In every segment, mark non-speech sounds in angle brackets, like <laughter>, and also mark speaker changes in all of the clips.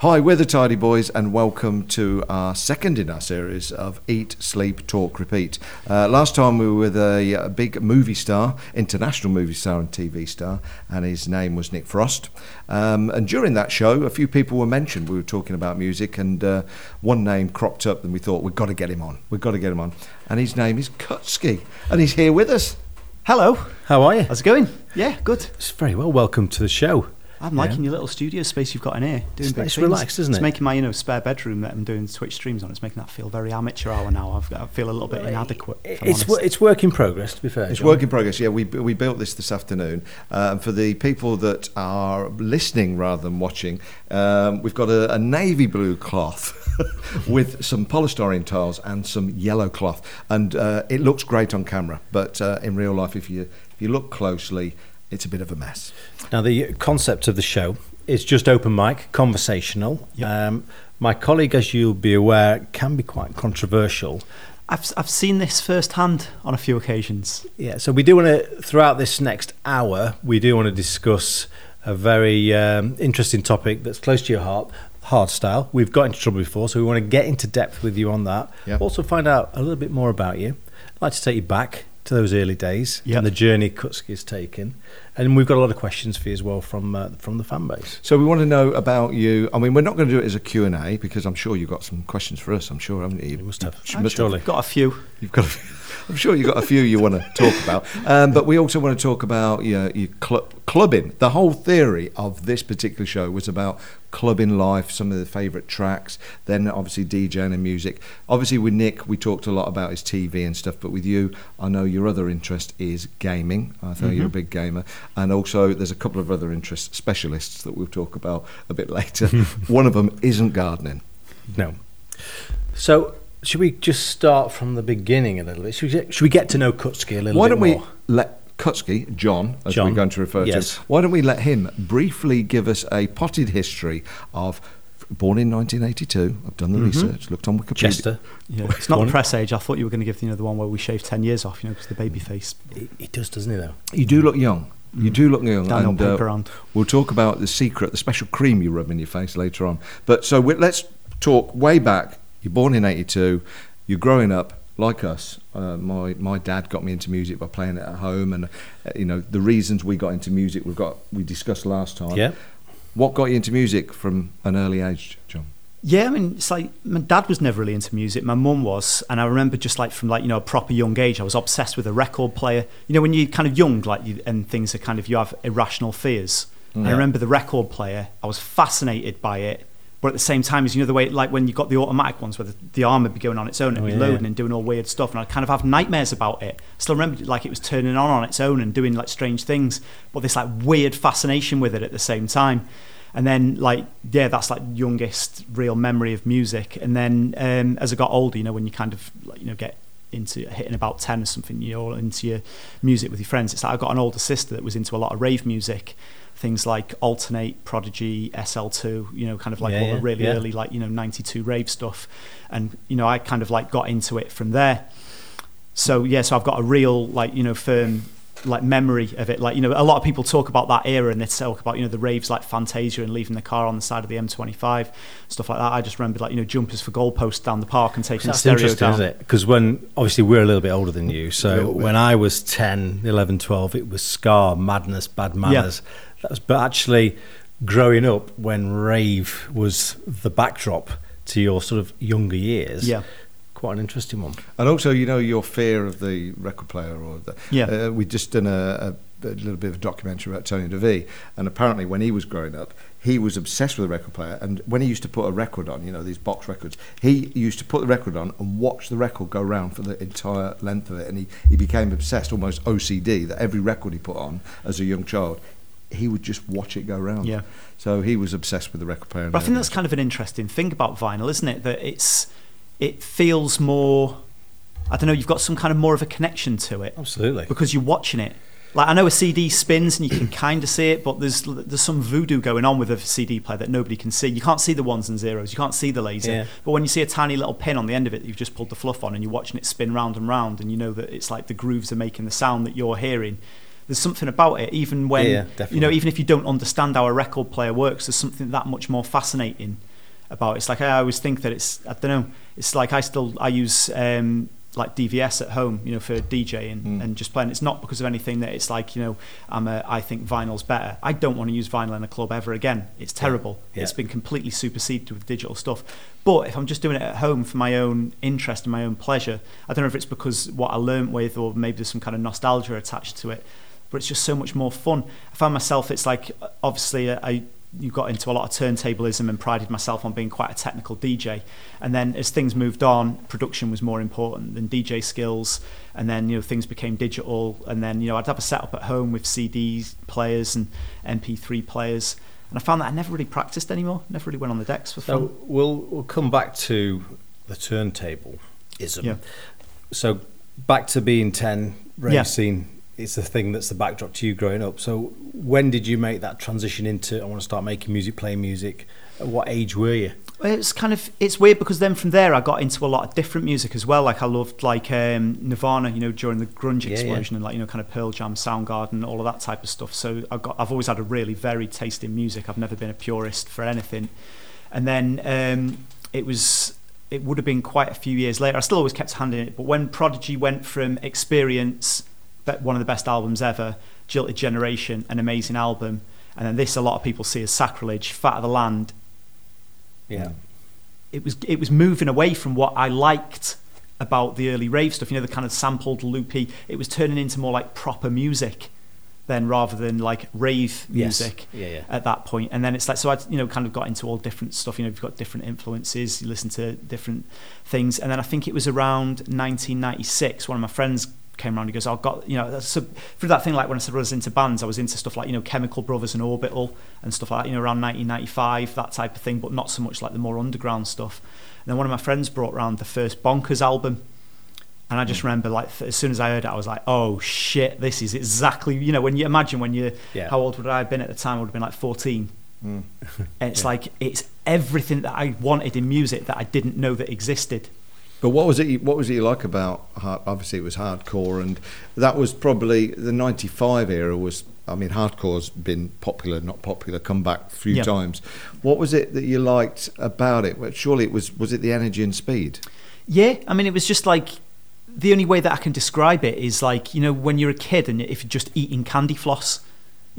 Speaker 1: Hi, we're the Tidy Boys, and welcome to our second in our series of Eat, Sleep, Talk, Repeat. Uh, last time we were with a, a, big movie star, international movie star and TV star, and his name was Nick Frost. Um, and during that show, a few people were mentioned. We were talking about music, and uh, one name cropped up, and we thought, we've got to get him on. We've got to get him on. And his name is Kutski, and he's here with us.
Speaker 2: Hello.
Speaker 3: How are you?
Speaker 2: How's it going? Yeah, good.
Speaker 3: It's very well. Welcome to the show.
Speaker 2: I'm liking yeah. your little studio space you've got in here.
Speaker 3: Doing it's, it's relaxed, isn't
Speaker 2: it?
Speaker 3: It's
Speaker 2: making my you know spare bedroom that I'm doing Twitch streams on. It's making that feel very amateur hour now. I've, I feel a little bit inadequate.
Speaker 3: It's it's work in progress. To be fair,
Speaker 1: it's
Speaker 3: John.
Speaker 1: work in progress. Yeah, we we built this this afternoon. Um, for the people that are listening rather than watching, um, we've got a, a navy blue cloth. <laughs> with some polystyrene tiles and some yellow cloth, and uh, it looks great on camera. But uh, in real life, if you if you look closely, it's a bit of a mess.
Speaker 3: Now, the concept of the show is just open mic, conversational. Yep. Um, my colleague, as you'll be aware, can be quite controversial.
Speaker 2: I've, I've seen this firsthand on a few occasions.
Speaker 3: Yeah, so we do want to, throughout this next hour, we do want to discuss a very um, interesting topic that's close to your heart hard style. We've got into trouble before, so we want to get into depth with you on that. Yep. Also, find out a little bit more about you. I'd like to take you back to those early days yep. and the journey Kutski has taken. And we've got a lot of questions for you as well from uh, from the fan base.
Speaker 1: So we want to know about you. I mean, we're not going to do it as a Q&A because I'm sure you've got some questions for us. I'm sure, haven't you?
Speaker 3: You must have.
Speaker 2: You must have. Got a few.
Speaker 1: You've got a few. I'm sure you've got a few you want to talk about. Um, but we also want to talk about your, your cl- clubbing. The whole theory of this particular show was about clubbing life, some of the favourite tracks, then obviously DJing and music. Obviously, with Nick, we talked a lot about his TV and stuff, but with you, I know your other interest is gaming. I know mm-hmm. you're a big gamer. And also, there's a couple of other interest specialists that we'll talk about a bit <laughs> later. <laughs> One of them isn't gardening.
Speaker 3: No. So, should we just start from the beginning a little bit? Should we get, should we get to know Kutski a little more?
Speaker 1: Why
Speaker 3: bit
Speaker 1: don't
Speaker 3: more?
Speaker 1: we let Kutski, John, as
Speaker 3: John,
Speaker 1: we're going to refer
Speaker 3: yes.
Speaker 1: to, why don't we let him briefly give us a potted history of born in 1982. I've done the mm-hmm. research, looked on Wikipedia.
Speaker 3: Chester.
Speaker 2: Yeah, it's not the press age. I thought you were going to give you know the one where we shave 10 years off, you know, because the baby face.
Speaker 3: He does, doesn't he, though?
Speaker 1: You do look young. You mm. do look young.
Speaker 2: Daniel and, uh,
Speaker 1: We'll talk about the secret, the special cream you rub in your face later on. But so let's talk way back. You're born in 82 you're growing up like us. Uh, my my dad got me into music by playing it at home, and uh, you know the reasons we got into music we've got we discussed last time.
Speaker 3: Yeah.
Speaker 1: What got you into music from an early age, John?
Speaker 2: Yeah, I mean, it's like my dad was never really into music. My mum was, and I remember just like from like you know a proper young age, I was obsessed with a record player. You know, when you're kind of young, like you, and things are kind of you have irrational fears. Yeah. I remember the record player. I was fascinated by it but at the same time as you know the way like when you got the automatic ones where the, the arm would be going on its own and oh, be yeah. loading and doing all weird stuff and I'd kind of have nightmares about it. I still remember like it was turning on on its own and doing like strange things but this like weird fascination with it at the same time. And then like yeah that's like youngest real memory of music. And then um, as I got older you know when you kind of like, you know get into hitting about 10 or something you're into your music with your friends it's like I've got an older sister that was into a lot of rave music things like Altern-8, Prodigy, SL2, you know, kind of like yeah, all the really yeah. early, like, you know, 92 rave stuff. And, you know, I kind of like got into it from there. So, yeah, so I've got a real, like, you know, firm like memory of it. Like you know, a lot of people talk about that era and they talk about you know the raves like Fantasia and leaving the car on the side of the M25, stuff like that. I just remember like you know jumpers for goalposts down the park and taking
Speaker 3: That's
Speaker 2: the stereo
Speaker 3: interesting,
Speaker 2: down.
Speaker 3: Isn't it? Because when obviously we're a little bit older than you, so when I was 10, 11, 12, it was Ska, Madness, Bad Manners. Yeah. That was, but actually, growing up when rave was the backdrop to your sort of younger years.
Speaker 2: Yeah
Speaker 3: quite an interesting one.
Speaker 1: And also, you know, your fear of the record player, or the,
Speaker 2: yeah,
Speaker 1: uh, we just done a, a, a, little bit of a documentary about Tony De Vit, and apparently when he was growing up, he was obsessed with a record player, and when he used to put a record on, you know, these box records, he used to put the record on and watch the record go round for the entire length of it, and he, he became obsessed, almost OCD, that every record he put on as a young child, he would just watch it go round.
Speaker 2: Yeah.
Speaker 1: So he was obsessed with the record player.
Speaker 2: But I think that's kind of an interesting thing about vinyl, isn't it? That it's it feels more. I don't know. You've got some kind of more of a connection to it.
Speaker 3: Absolutely.
Speaker 2: Because you're watching it. Like I know a CD spins and you can kind of see it, but there's there's some voodoo going on with a CD player that nobody can see. You can't see the ones and zeros. You can't see the laser.
Speaker 3: Yeah.
Speaker 2: But when you see a tiny little pin on the end of it, that you've just pulled the fluff on, and you're watching it spin round and round, and you know that it's like the grooves are making the sound that you're hearing. There's something about it, even when
Speaker 3: yeah,
Speaker 2: you know, even if you don't understand how a record player works, there's something that much more fascinating about. It. It's like I always think that it's I don't know. It's like I still I use um, like DVS at home, you know, for DJing and,
Speaker 1: Mm.
Speaker 2: and just playing. It's not because of anything that it's like you know I'm a I think vinyl's better. I don't want to use vinyl in a club ever again. It's terrible.
Speaker 3: Yeah.
Speaker 2: It's been completely superseded with digital stuff. But if I'm just doing it at home for my own interest and my own pleasure, I don't know if it's because what I learnt with or maybe there's some kind of nostalgia attached to it. But it's just so much more fun. I found myself. It's like obviously uh, I you got into a lot of turntablism and prided myself on being quite a technical DJ. And then as things moved on, production was more important than DJ skills. And then you know things became digital. And then you know I'd have a setup at home with CD players and MP3 players. And I found that I never really practiced anymore. Never really went on the decks for fun.
Speaker 3: So we'll we'll come back to the turntable ism.
Speaker 2: Yeah.
Speaker 3: So back to being ten rave
Speaker 2: Yeah.
Speaker 3: It's the thing that's the backdrop to you growing up. So when did you make that transition into I want to start making music, playing music? At what age were you?
Speaker 2: It's kind of it's weird because then from there I got into a lot of different music as well. Like I loved like um, Nirvana, you know, during the grunge
Speaker 3: Yeah, yeah.
Speaker 2: explosion, and like you know, kind of Pearl Jam, Soundgarden, all of that type of stuff. So I got I've always had a really varied taste in music. I've never been a purist for anything. And then um, it was it would have been quite a few years later. I still always kept handing it, but when Prodigy went from Experience, one of the best albums ever, Jilted Generation, an amazing album, and then this a lot of people see as sacrilege, Fat of the Land
Speaker 3: Yeah.
Speaker 2: it was it was moving away from what I liked about the early rave stuff. You know, the kind of sampled loopy. It was turning into more like proper music, then rather than like rave
Speaker 3: Yes.
Speaker 2: music
Speaker 3: Yeah, yeah.
Speaker 2: at that point. And then it's like so I you know kind of got into all different stuff. You know, you've got different influences. You listen to different things, and then I think it was around 1996. One of my friends came around. He goes, "I've got you know." So through that thing, like when I said I was into bands, I was into stuff like you know Chemical Brothers and Orbital and stuff like that. You know, around 1995, that type of thing, but not so much like the more underground stuff. And then one of my friends brought around the first Bonkers album. And I just remember, like, as soon as I heard it, I was like, "Oh shit! This is exactly you know when you imagine when you
Speaker 3: Yeah.
Speaker 2: how old would I have been at the time? I would have been like 14.
Speaker 1: Mm.
Speaker 2: And it's <laughs> like it's everything that I wanted in music that I didn't know that existed.
Speaker 1: But what was it? What was it you like about? hard- Obviously, it was hardcore, and that was probably the '95 era. Was I mean, hardcore's been popular, not popular, come back a few
Speaker 2: Yeah.
Speaker 1: times. What was it that you liked about it? Well, surely it was. Was it the energy and speed?
Speaker 2: Yeah, I mean, it was just like the only way that I can describe it is like you know when you're a kid and if you're just eating candy floss,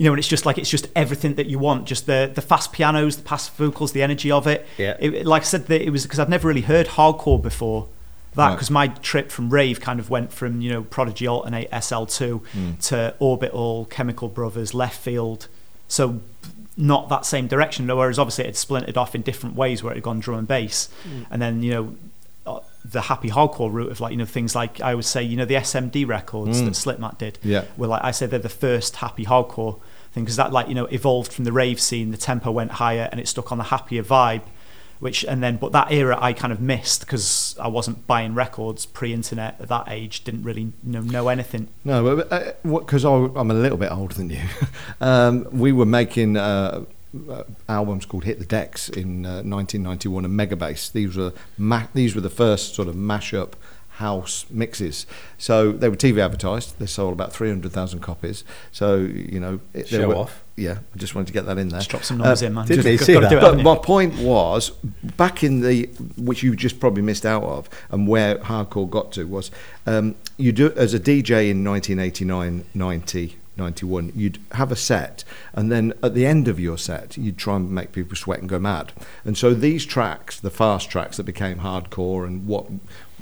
Speaker 2: you know, and it's just like it's just everything that you want, just the the fast pianos, the fast vocals, the energy of it.
Speaker 3: Yeah.
Speaker 2: It, like I said, that it was because I've never really heard hardcore before. That
Speaker 1: Right.
Speaker 2: because my trip from rave kind of went from you know Prodigy Altern-8 SL2 to Orbital, Chemical Brothers, Leftfield, so not that same direction. Whereas obviously it had splintered off in different ways where it had gone drum and bass, and then you know uh, the happy hardcore route of like you know things like I would say you know the SMD records
Speaker 1: Mm.
Speaker 2: that Slipmatt did.
Speaker 1: Yeah.
Speaker 2: Were like I say they're the first happy hardcore thing because that like you know evolved from the rave scene. The tempo went higher and it stuck on the happier vibe. Which and then, but that era I kind of missed because I wasn't buying records pre-internet at that age. Didn't really know know anything.
Speaker 1: No, because I'm a little bit older than you. <laughs> um, we were making uh, uh, albums called "Hit the Decks" in uh, 1991 and Megabass. These were ma- these were the first sort of mashup house mixes. So they were TV advertised. They sold about 300,000 copies. So you know, it,
Speaker 3: Show
Speaker 1: were-
Speaker 3: off.
Speaker 1: Yeah, I just wanted to get that in there.
Speaker 2: Just drop some numbers
Speaker 1: Uh,
Speaker 2: in, man.
Speaker 3: didn't
Speaker 2: Just
Speaker 3: they see
Speaker 2: gotta
Speaker 3: that?
Speaker 2: do it,
Speaker 1: but my point was, back in the which you just probably missed out of, and where hardcore got to was, um, you do as a DJ in 1989, 90, 91, you'd have a set, and then at the end of your set, you'd try and make people sweat and go mad. And so these tracks, the fast tracks that became hardcore and what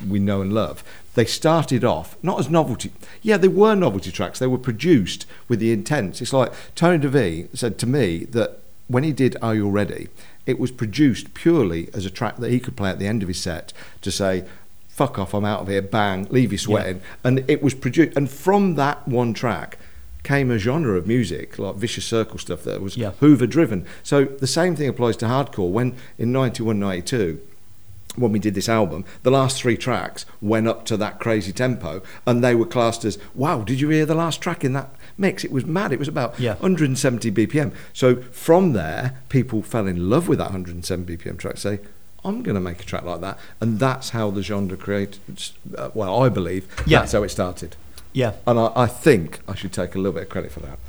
Speaker 1: we know and love, they started off not as novelty. Yeah, they were novelty tracks. They were produced with the intent. It's like Tony De Vit said to me that when he did Are You Ready, it was produced purely as a track that he could play at the end of his set to say, fuck off, I'm out of here, bang, leave you sweating. And it was produced. And from that one track came a genre of music, like Vicious Circle stuff that was
Speaker 2: Yeah.
Speaker 1: Hoover driven. So the same thing applies to hardcore. When in 91, 92, when we did this album, the last three tracks went up to that crazy tempo, and they were classed as, "Wow, did you hear the last track in that mix? It was mad. It was about
Speaker 2: Yeah.
Speaker 1: 170 BPM." So from there, people fell in love with that 107 BPM track. Say, "I'm going to make a track like that," and that's how the genre created. Uh, well, I believe
Speaker 2: Yeah.
Speaker 1: that's how it started,
Speaker 2: Yeah,
Speaker 1: and I, I think I should take a little bit of credit for that.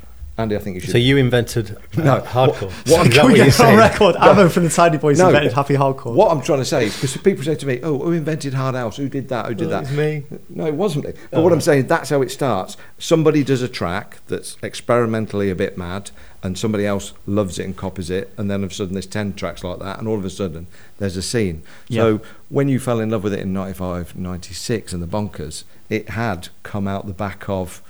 Speaker 1: Andy, I think you should.
Speaker 3: So you invented uh,
Speaker 1: No,
Speaker 3: hardcore.
Speaker 1: what- what I'm
Speaker 3: Is that
Speaker 2: Can
Speaker 3: what you're
Speaker 2: on
Speaker 3: saying?
Speaker 2: record? Ammo from the Tidy Boys
Speaker 1: No.
Speaker 2: invented happy hardcore.
Speaker 1: What I'm trying to say is because people say to me, "Oh, who invented Hard House? Who did that? Who did
Speaker 3: Well,
Speaker 1: that?"
Speaker 3: it's me.
Speaker 1: No, it wasn't me. But what I'm saying, that's how it starts. Somebody does a track that's experimentally a bit mad, and somebody else loves it and copies it, and then all of a sudden there's ten tracks like that, and all of a sudden there's a scene. So when you fell in love with it in 95, 96 and the Bonkers, it had come out the back of.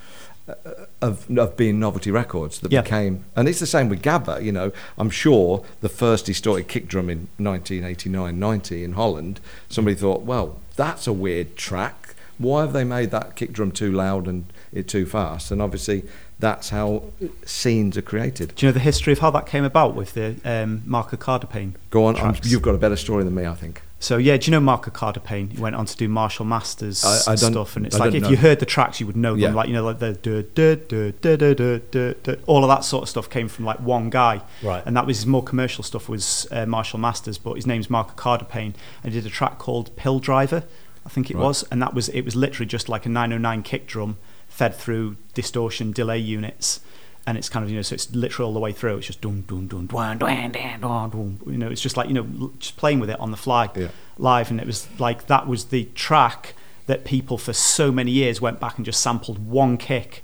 Speaker 1: uh, Of, of being novelty records that
Speaker 2: Yeah.
Speaker 1: became, and it's the same with Gabba. You know, I'm sure the first distorted kick drum in 1989 90 in Holland, somebody thought, well, that's a weird track. Why have they made that kick drum too loud and it too fast? And obviously, that's how scenes are created.
Speaker 2: Do you know the history of how that came about with the um, Marc Acardipane?
Speaker 1: Go on, you've got a better story than me, I think.
Speaker 2: So yeah, do you know Marc Acardipane? He went on to do Marshall Masters
Speaker 1: I- I
Speaker 2: stuff, and it's
Speaker 1: I
Speaker 2: like if
Speaker 1: know.
Speaker 2: you heard the tracks, you would know them.
Speaker 1: Yeah.
Speaker 2: Like you know, like the duh, duh, duh, duh, duh, duh, duh, duh. all of that sort of stuff came from like one guy,
Speaker 3: Right.
Speaker 2: And that was his more commercial stuff was uh, Marshall Masters, but his name's Marc Acardipane, and he did a track called Pill Driver, I think it
Speaker 1: Right.
Speaker 2: was, and that was it was literally just like a 909 kick drum fed through distortion delay units and it's kind of you know so it's literal all the way through. It's just dum dum dum dun dun dun dun. You know, it's just like you know just playing with it on the fly
Speaker 1: yeah.
Speaker 2: live, and it was like that was the track that people for so many years went back and just sampled one kick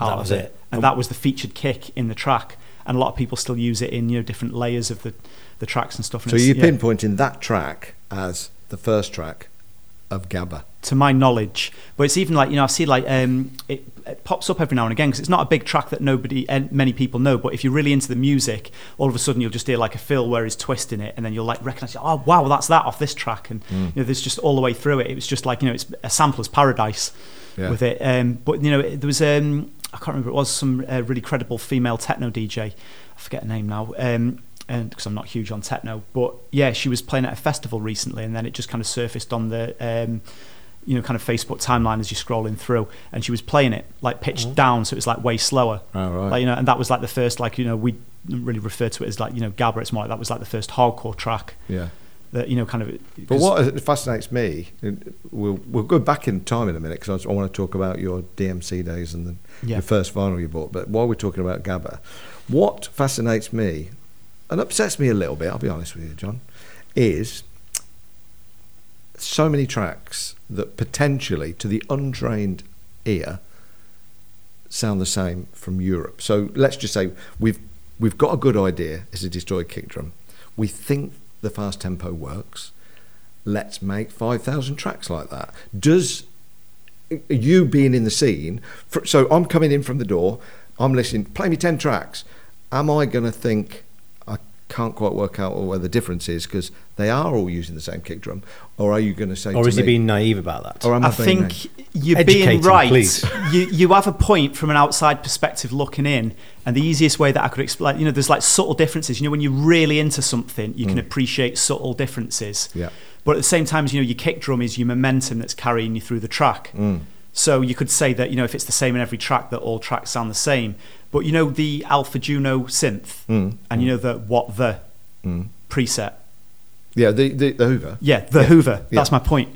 Speaker 2: out
Speaker 3: that was of
Speaker 2: it.
Speaker 3: it,
Speaker 2: and that was the featured kick in the track. And a lot of people still use it in you know different layers of the the tracks and stuff. And
Speaker 1: so you're
Speaker 2: yeah.
Speaker 1: pinpointing that track as the first track of Gabba
Speaker 2: to my knowledge, but it's even like you know I see like um, it, it pops up every now and again because it's not a big track that nobody and many people know. But if you're really into the music, all of a sudden you'll just hear like a fill where he's twisting it, and then you'll like recognize, oh wow, that's that off this track, and
Speaker 1: Mm.
Speaker 2: you know there's just all the way through it. It was just like you know it's a sampler's paradise
Speaker 1: Yeah.
Speaker 2: with it. Um, but you know it, there was um, I can't remember it was some uh, really credible female techno DJ. I forget her name now. Um, and because I'm not huge on techno, but yeah, she was playing at a festival recently, and then it just kind of surfaced on the um, you know, kind of Facebook timeline as you're scrolling through, and she was playing it like pitched mm-hmm. down, so it was like way slower.
Speaker 1: Oh, right.
Speaker 2: Like you know, and that was like the first, like you know, we really refer to it as like you know, Gabba. It's more like that was like the first hardcore track
Speaker 1: Yeah.
Speaker 2: that you know, kind of.
Speaker 1: But what fascinates me, we'll, we'll go back in time in a minute because I, want to talk about your DMC days and the,
Speaker 2: Yeah.
Speaker 1: your first vinyl you bought. But while we're talking about Gabba, what fascinates me and upsets me a little bit, I'll be honest with you, John, is so many tracks that potentially, to the untrained ear, sound the same from Europe. So let's just say we've we've got a good idea. as a destroyed kick drum. We think the fast tempo works. Let's make five thousand tracks like that. Does you being in the scene? So I'm coming in from the door. I'm listening. Play me ten tracks. Am I going to think? I can't quite work out where the difference is because they are all using the same kick drum. Or are you going to say?
Speaker 3: Or
Speaker 1: to
Speaker 3: is he being naive about that?
Speaker 1: Or am I,
Speaker 2: I think
Speaker 1: naive?
Speaker 2: you're
Speaker 3: Educate
Speaker 2: being right.
Speaker 3: please. <laughs>
Speaker 2: You you have a point from an outside perspective looking in, and the easiest way that I could explain, you know, there's like subtle differences. You know, when you're really into something, you can appreciate subtle differences.
Speaker 1: Mm. Yeah.
Speaker 2: But at the same time, you know, your kick drum is your momentum that's carrying you through the track.
Speaker 1: Mm.
Speaker 2: So you could say that you know if it's the same in every track, that all tracks sound the same. But you know the Alpha Juno synth,
Speaker 1: Mm.
Speaker 2: and you know the what the
Speaker 1: Mm.
Speaker 2: preset.
Speaker 1: Yeah, the, the, the Hoover.
Speaker 2: Yeah, the
Speaker 1: Yeah.
Speaker 2: Hoover.
Speaker 1: Yeah.
Speaker 2: That's my point.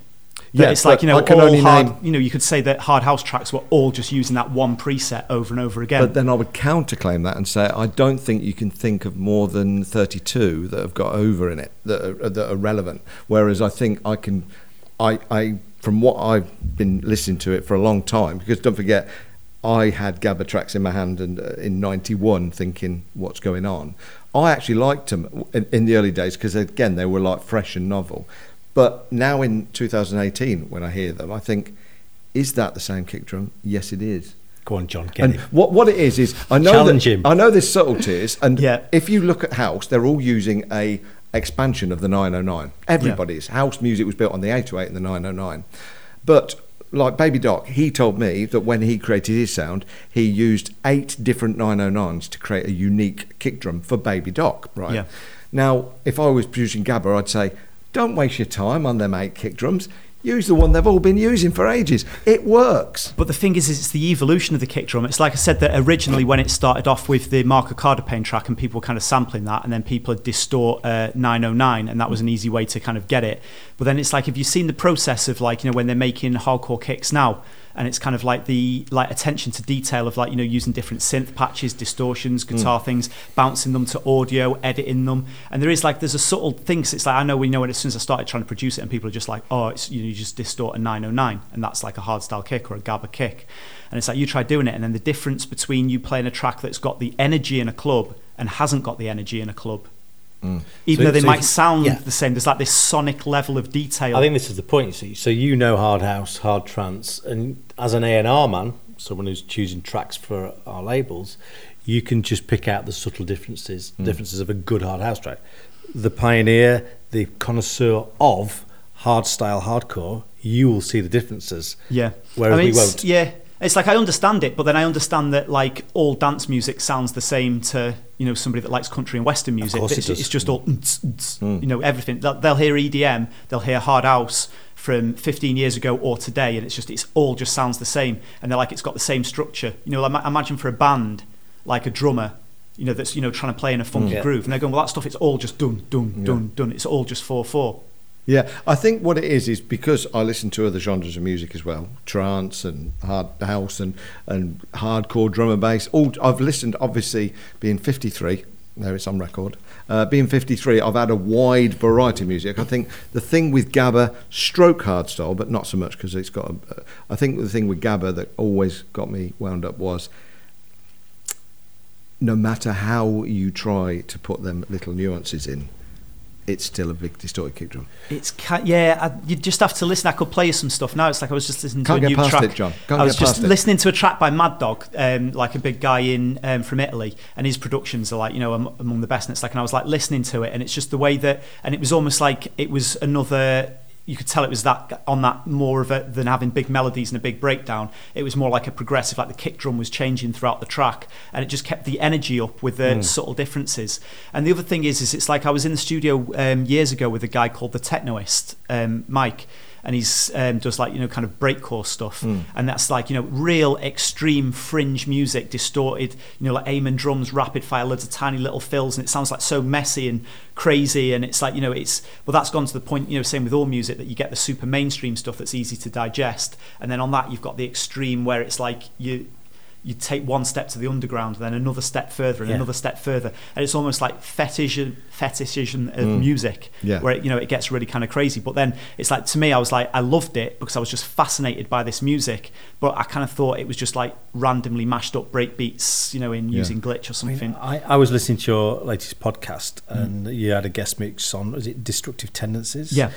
Speaker 2: That
Speaker 1: Yeah,
Speaker 2: it's like you know
Speaker 1: I can
Speaker 2: all
Speaker 1: only
Speaker 2: hard.
Speaker 1: name-
Speaker 2: You know, you could say that hard house tracks were all just using that one preset over and over again.
Speaker 1: But then I would counterclaim that and say I don't think you can think of more than 32 that have got over in it that are, that are relevant. Whereas I think I can, I, I from what I've been listening to it for a long time, because don't forget, I had Gabba tracks in my hand and uh, in '91 thinking what's going on. I actually liked them in, in the early days because again they were like fresh and novel. But now in 2018, when I hear them, I think, is that the same kick drum? Yes, it is.
Speaker 3: Go on, John,
Speaker 1: And
Speaker 3: him.
Speaker 1: what what it is is I know
Speaker 3: Challenge
Speaker 1: that,
Speaker 3: him.
Speaker 1: I know there's subtleties, and
Speaker 2: Yeah.
Speaker 1: if you look at house, they're all using a expansion of the 909. Everybody's house music was built on the 808 and the 909, but like Baby Doc, he told me that when he created his sound, he used eight different 909s to create a unique kick drum for Baby Doc. Right
Speaker 2: Yeah.
Speaker 1: now, if I was producing Gabba, I'd say, don't waste your time on them eight kick drums. Use the one they've all been using for ages. It works.
Speaker 2: But the thing is, is it's the evolution of the kick drum. It's like I said that originally when it started off with the Marc Acardipane track and people were kind of sampling that, and then people would distort uh, 909, and that was an easy way to kind of get it. But then it's like if you've seen the process of like you know when they're making hardcore kicks now, and it's kind of like the like attention to detail of like you know using different synth patches, distortions, mm. guitar things, bouncing them to audio, editing them, and there is like there's a subtle thing. 'cause it's like I know we know it as soon as I started trying to produce it, and people are just like, oh, it's you know you just distort a 909, and that's like a hardstyle kick or a gabba kick, and it's like you try doing it, and then the difference between you playing a track that's got the energy in a club and hasn't got the energy in a club. Even
Speaker 3: So-
Speaker 2: though they
Speaker 3: so
Speaker 2: might sound
Speaker 3: yeah.
Speaker 2: the same, there's like this sonic level of detail.
Speaker 3: I think this is the point. You see, so you know hard house, hard trance, and as an A and R man, someone who's choosing tracks for our labels, you can just pick out the subtle differences, mm. differences of a good hard house track. The pioneer, the connoisseur of hard style hardcore, you will see the differences.
Speaker 2: Yeah.
Speaker 3: Whereas
Speaker 2: I mean,
Speaker 3: we won't.
Speaker 2: Yeah. It's like I understand it, but then I understand that like all dance music sounds the same to you know somebody that likes country and western music.
Speaker 3: it
Speaker 2: it's,
Speaker 3: does.
Speaker 2: it's just all "Nts, nts," hmm. you know everything. They'll, they'll hear EDM, they'll hear hard house from 15 years ago or today, and it's just it's all just sounds the same, and they're like it's got the same structure. You know, ima- imagine for a band like a drummer. You know that's you know trying to play in a funky hmm.
Speaker 3: Yeah.
Speaker 2: groove, and they're going well. That stuff, it's all just done, done, done, done. It's all just four four.
Speaker 1: Yeah, I think what it is is because I listen to other genres of music as well, trance and hard house and and hardcore drum and bass. All I've listened, obviously, being 53. There it's on record. Uh, being 53, I've had a wide variety of music. I think the thing with Gabba, stroke hardstyle, but not so much because it's got. A, I think the thing with Gabba that always got me wound up was no matter how you try to put them little nuances in, it's still a big distorted kick drum.
Speaker 2: It's ca- yeah. I, you just have to listen. I could play you some stuff now. It's like I was just listening
Speaker 1: Can't
Speaker 2: to a
Speaker 1: get
Speaker 2: new
Speaker 1: past
Speaker 2: track.
Speaker 1: it, John. Can't
Speaker 2: I was
Speaker 1: get
Speaker 2: just
Speaker 1: past it.
Speaker 2: listening to a track by Mad Dog, um, like a big guy in um, from Italy, and his productions are like you know among the best. And it's like, and I was like listening to it, and it's just the way that, and it was almost like it was another. You could tell it was that on that more of it than having big melodies and a big breakdown. It was more like a progressive, like the kick drum was changing throughout the track, and it just kept the energy up with the subtle differences. And the other thing is, is it's like I was in the studio um, years ago with a guy called the Teknoist, um, Mike, and he's um, does like you know kind of breakcore stuff, and that's like you know real extreme fringe music, distorted, you know like Amen drums, rapid fire, loads of tiny little fills, and it sounds like so messy and crazy, and it's like you know it's well that's gone to the point you know same with all music that you get the super mainstream stuff that's easy to digest, and then on that you've got the extreme where it's like you you take one step to the underground, then another step further, and
Speaker 3: Yeah.
Speaker 2: another step further, and it's almost like fetish fetishism of mm. music,
Speaker 1: Yeah.
Speaker 2: where it, you know it gets really kind of crazy. But then it's like to me, I was like, I loved it because I was just fascinated by this music, but I kind of thought it was just like randomly mashed up break beats, you know, in
Speaker 1: Yeah.
Speaker 2: using glitch or something.
Speaker 3: I, I was listening to your latest podcast, mm. and you had a guest mix on. Was it destructive tendencies?
Speaker 2: Yeah.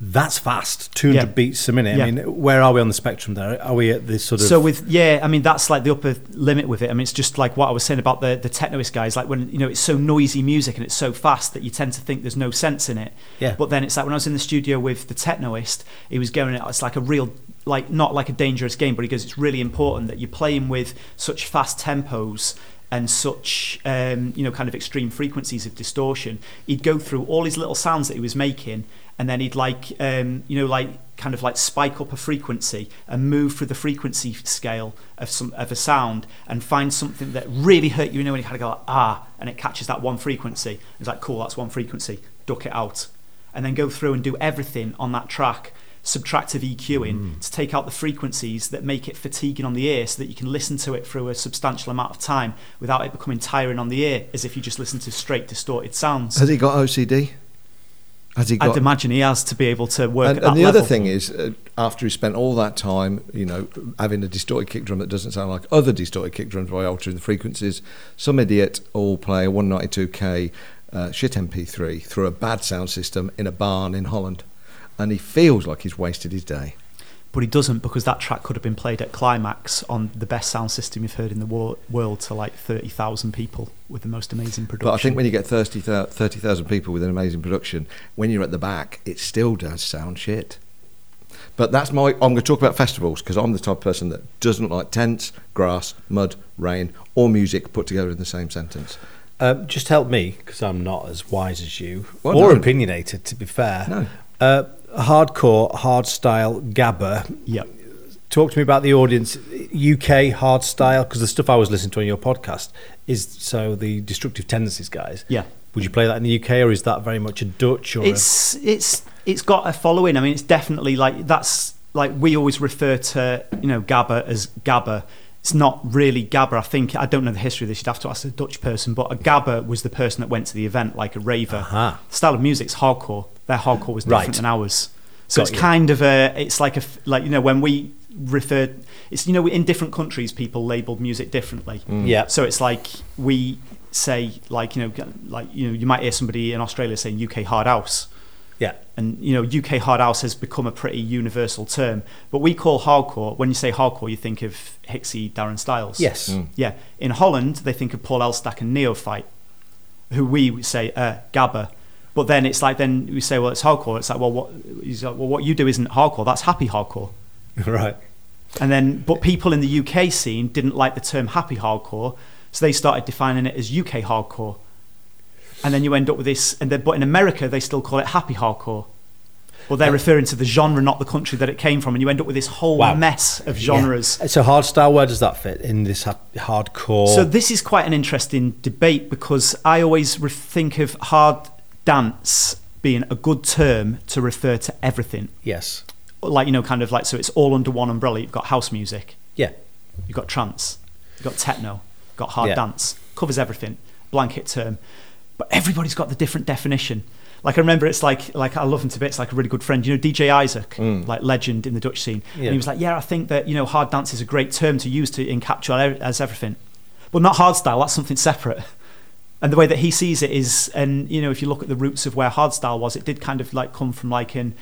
Speaker 3: That's fast, 200
Speaker 2: Yeah.
Speaker 3: beats a minute.
Speaker 2: Yeah.
Speaker 3: I mean, where are we on the spectrum there? Are we at this sort of.
Speaker 2: So with yeah, I mean that's like the upper limit with it. I mean it's just like what I was saying about the the Teknoist guys. Like when you know it's so noisy music and it's so fast that you tend to think there's no sense in it.
Speaker 3: Yeah.
Speaker 2: But then it's like when I was in the studio with the Teknoist, he was going. It's like a real like not like a dangerous game, but he goes. It's really important that you're playing with such fast tempos and such um, you know kind of extreme frequencies of distortion. He'd go through all his little sounds that he was making, and then he'd like um, you know like kind of like spike up a frequency and move through the frequency scale of some of a sound and find something that really hurt you. You know when you kind of go like, ah, and it catches that one frequency. It's like cool, that's one frequency. Duck it out, and then go through and do everything on that track subtractive EQing to take out the frequencies that make it fatiguing on the ear so that you can listen to it through a substantial amount of time without it becoming tiring on the ear as if you just listen to straight distorted sounds.
Speaker 1: Has he got OCD? Has he got?
Speaker 2: I'd imagine he has to be able to work
Speaker 1: and, and the
Speaker 2: level.
Speaker 1: other thing is, uh, after he spent all that time, you know, having a distorted kick drum that doesn't sound like other distorted kick drums by altering the frequencies, some idiot will play a 192k uh, shit MP3 through a bad sound system in a barn in Holland, and he feels like he's wasted his day.
Speaker 2: But he doesn't because that track could have been played at climax on the best sound system you've heard in the wor- world to like 30,000 people with the most amazing production.
Speaker 1: But I think when you get 30 30,000 people with an amazing production, when you're at the back, it still does sound shit. But that's my. I'm going to talk about festivals because I'm the type of person that doesn't like tents, grass, mud, rain, or music put together in the same sentence.
Speaker 3: Um, just help me because I'm not as wise as you
Speaker 1: Well,
Speaker 3: or
Speaker 1: no.
Speaker 3: opinionated. To be fair,
Speaker 1: No.
Speaker 3: Uh, hardcore, hardstyle, gabba.
Speaker 2: Yep.
Speaker 3: Talk to me about the audience. UK hardstyle because the stuff I was listening to on your podcast is so the destructive tendencies guys.
Speaker 2: Yeah.
Speaker 3: Would you play that in the UK or is that very much a Dutch or? a-
Speaker 2: it's it's it's got a following. I mean, it's definitely like that's like we always refer to you know gabba as gabba. It's not really gabba. I think I don't know the history of this. You'd have to ask a Dutch person, but a gabba was the person that went to the event, like a raver. The style of music's hardcore. Their hardcore was different
Speaker 3: Right.
Speaker 2: than ours. So
Speaker 3: Got
Speaker 2: it's
Speaker 3: you.
Speaker 2: kind of a. It's like a like you know when we refer. It's you know in different countries people labeled music differently. Mm.
Speaker 3: Yeah.
Speaker 2: So it's like we say like you know like you know you might hear somebody in Australia saying UK hard house
Speaker 3: Yeah.
Speaker 2: and you know UK hard house has become a pretty universal term but we call hardcore when you say hardcore you think of Hixxy Darren Styles
Speaker 3: Yes.
Speaker 1: Mm.
Speaker 2: yeah in Holland they think of Paul Elstak and Neophyte who we say uh, Gabba but then it's like then we say well it's hardcore it's like well what he's like well what you do isn't hardcore that's happy hardcore <laughs>
Speaker 3: right.
Speaker 2: and then, but people in the UK scene didn't like the term happy hardcore, so they started defining it as UK hardcore. And then you end up with this, and then, but in America they still call it happy hardcore. Well, they're referring to the genre, not the country that it came from, and you end up with this whole
Speaker 3: Wow.
Speaker 2: mess of genres.
Speaker 3: Yeah. So hardstyle, where does that fit in this ha- hardcore?
Speaker 2: So this is quite an interesting debate because I always re- think of hard dance being a good term to refer to everything.
Speaker 3: yes.
Speaker 2: Like you know, kind of like so it's all under one umbrella. You've got house music,
Speaker 3: Yeah.
Speaker 2: You've got trance, you've got techno, you've got hard
Speaker 3: Yeah.
Speaker 2: dance, covers everything, blanket term. But everybody's got the different definition. Like I remember, it's like like I love him to bits. Like a really good friend, you know, DJ Isaac, mm. like legend in the Dutch scene.
Speaker 3: Yeah.
Speaker 2: And he was like, "Yeah, I think that you know, hard dance is a great term to use to encapsulate as everything, but not hard style. That's something separate." And the way that he sees it is, and you know, if you look at the roots of where hardstyle was, it did kind of like come from like an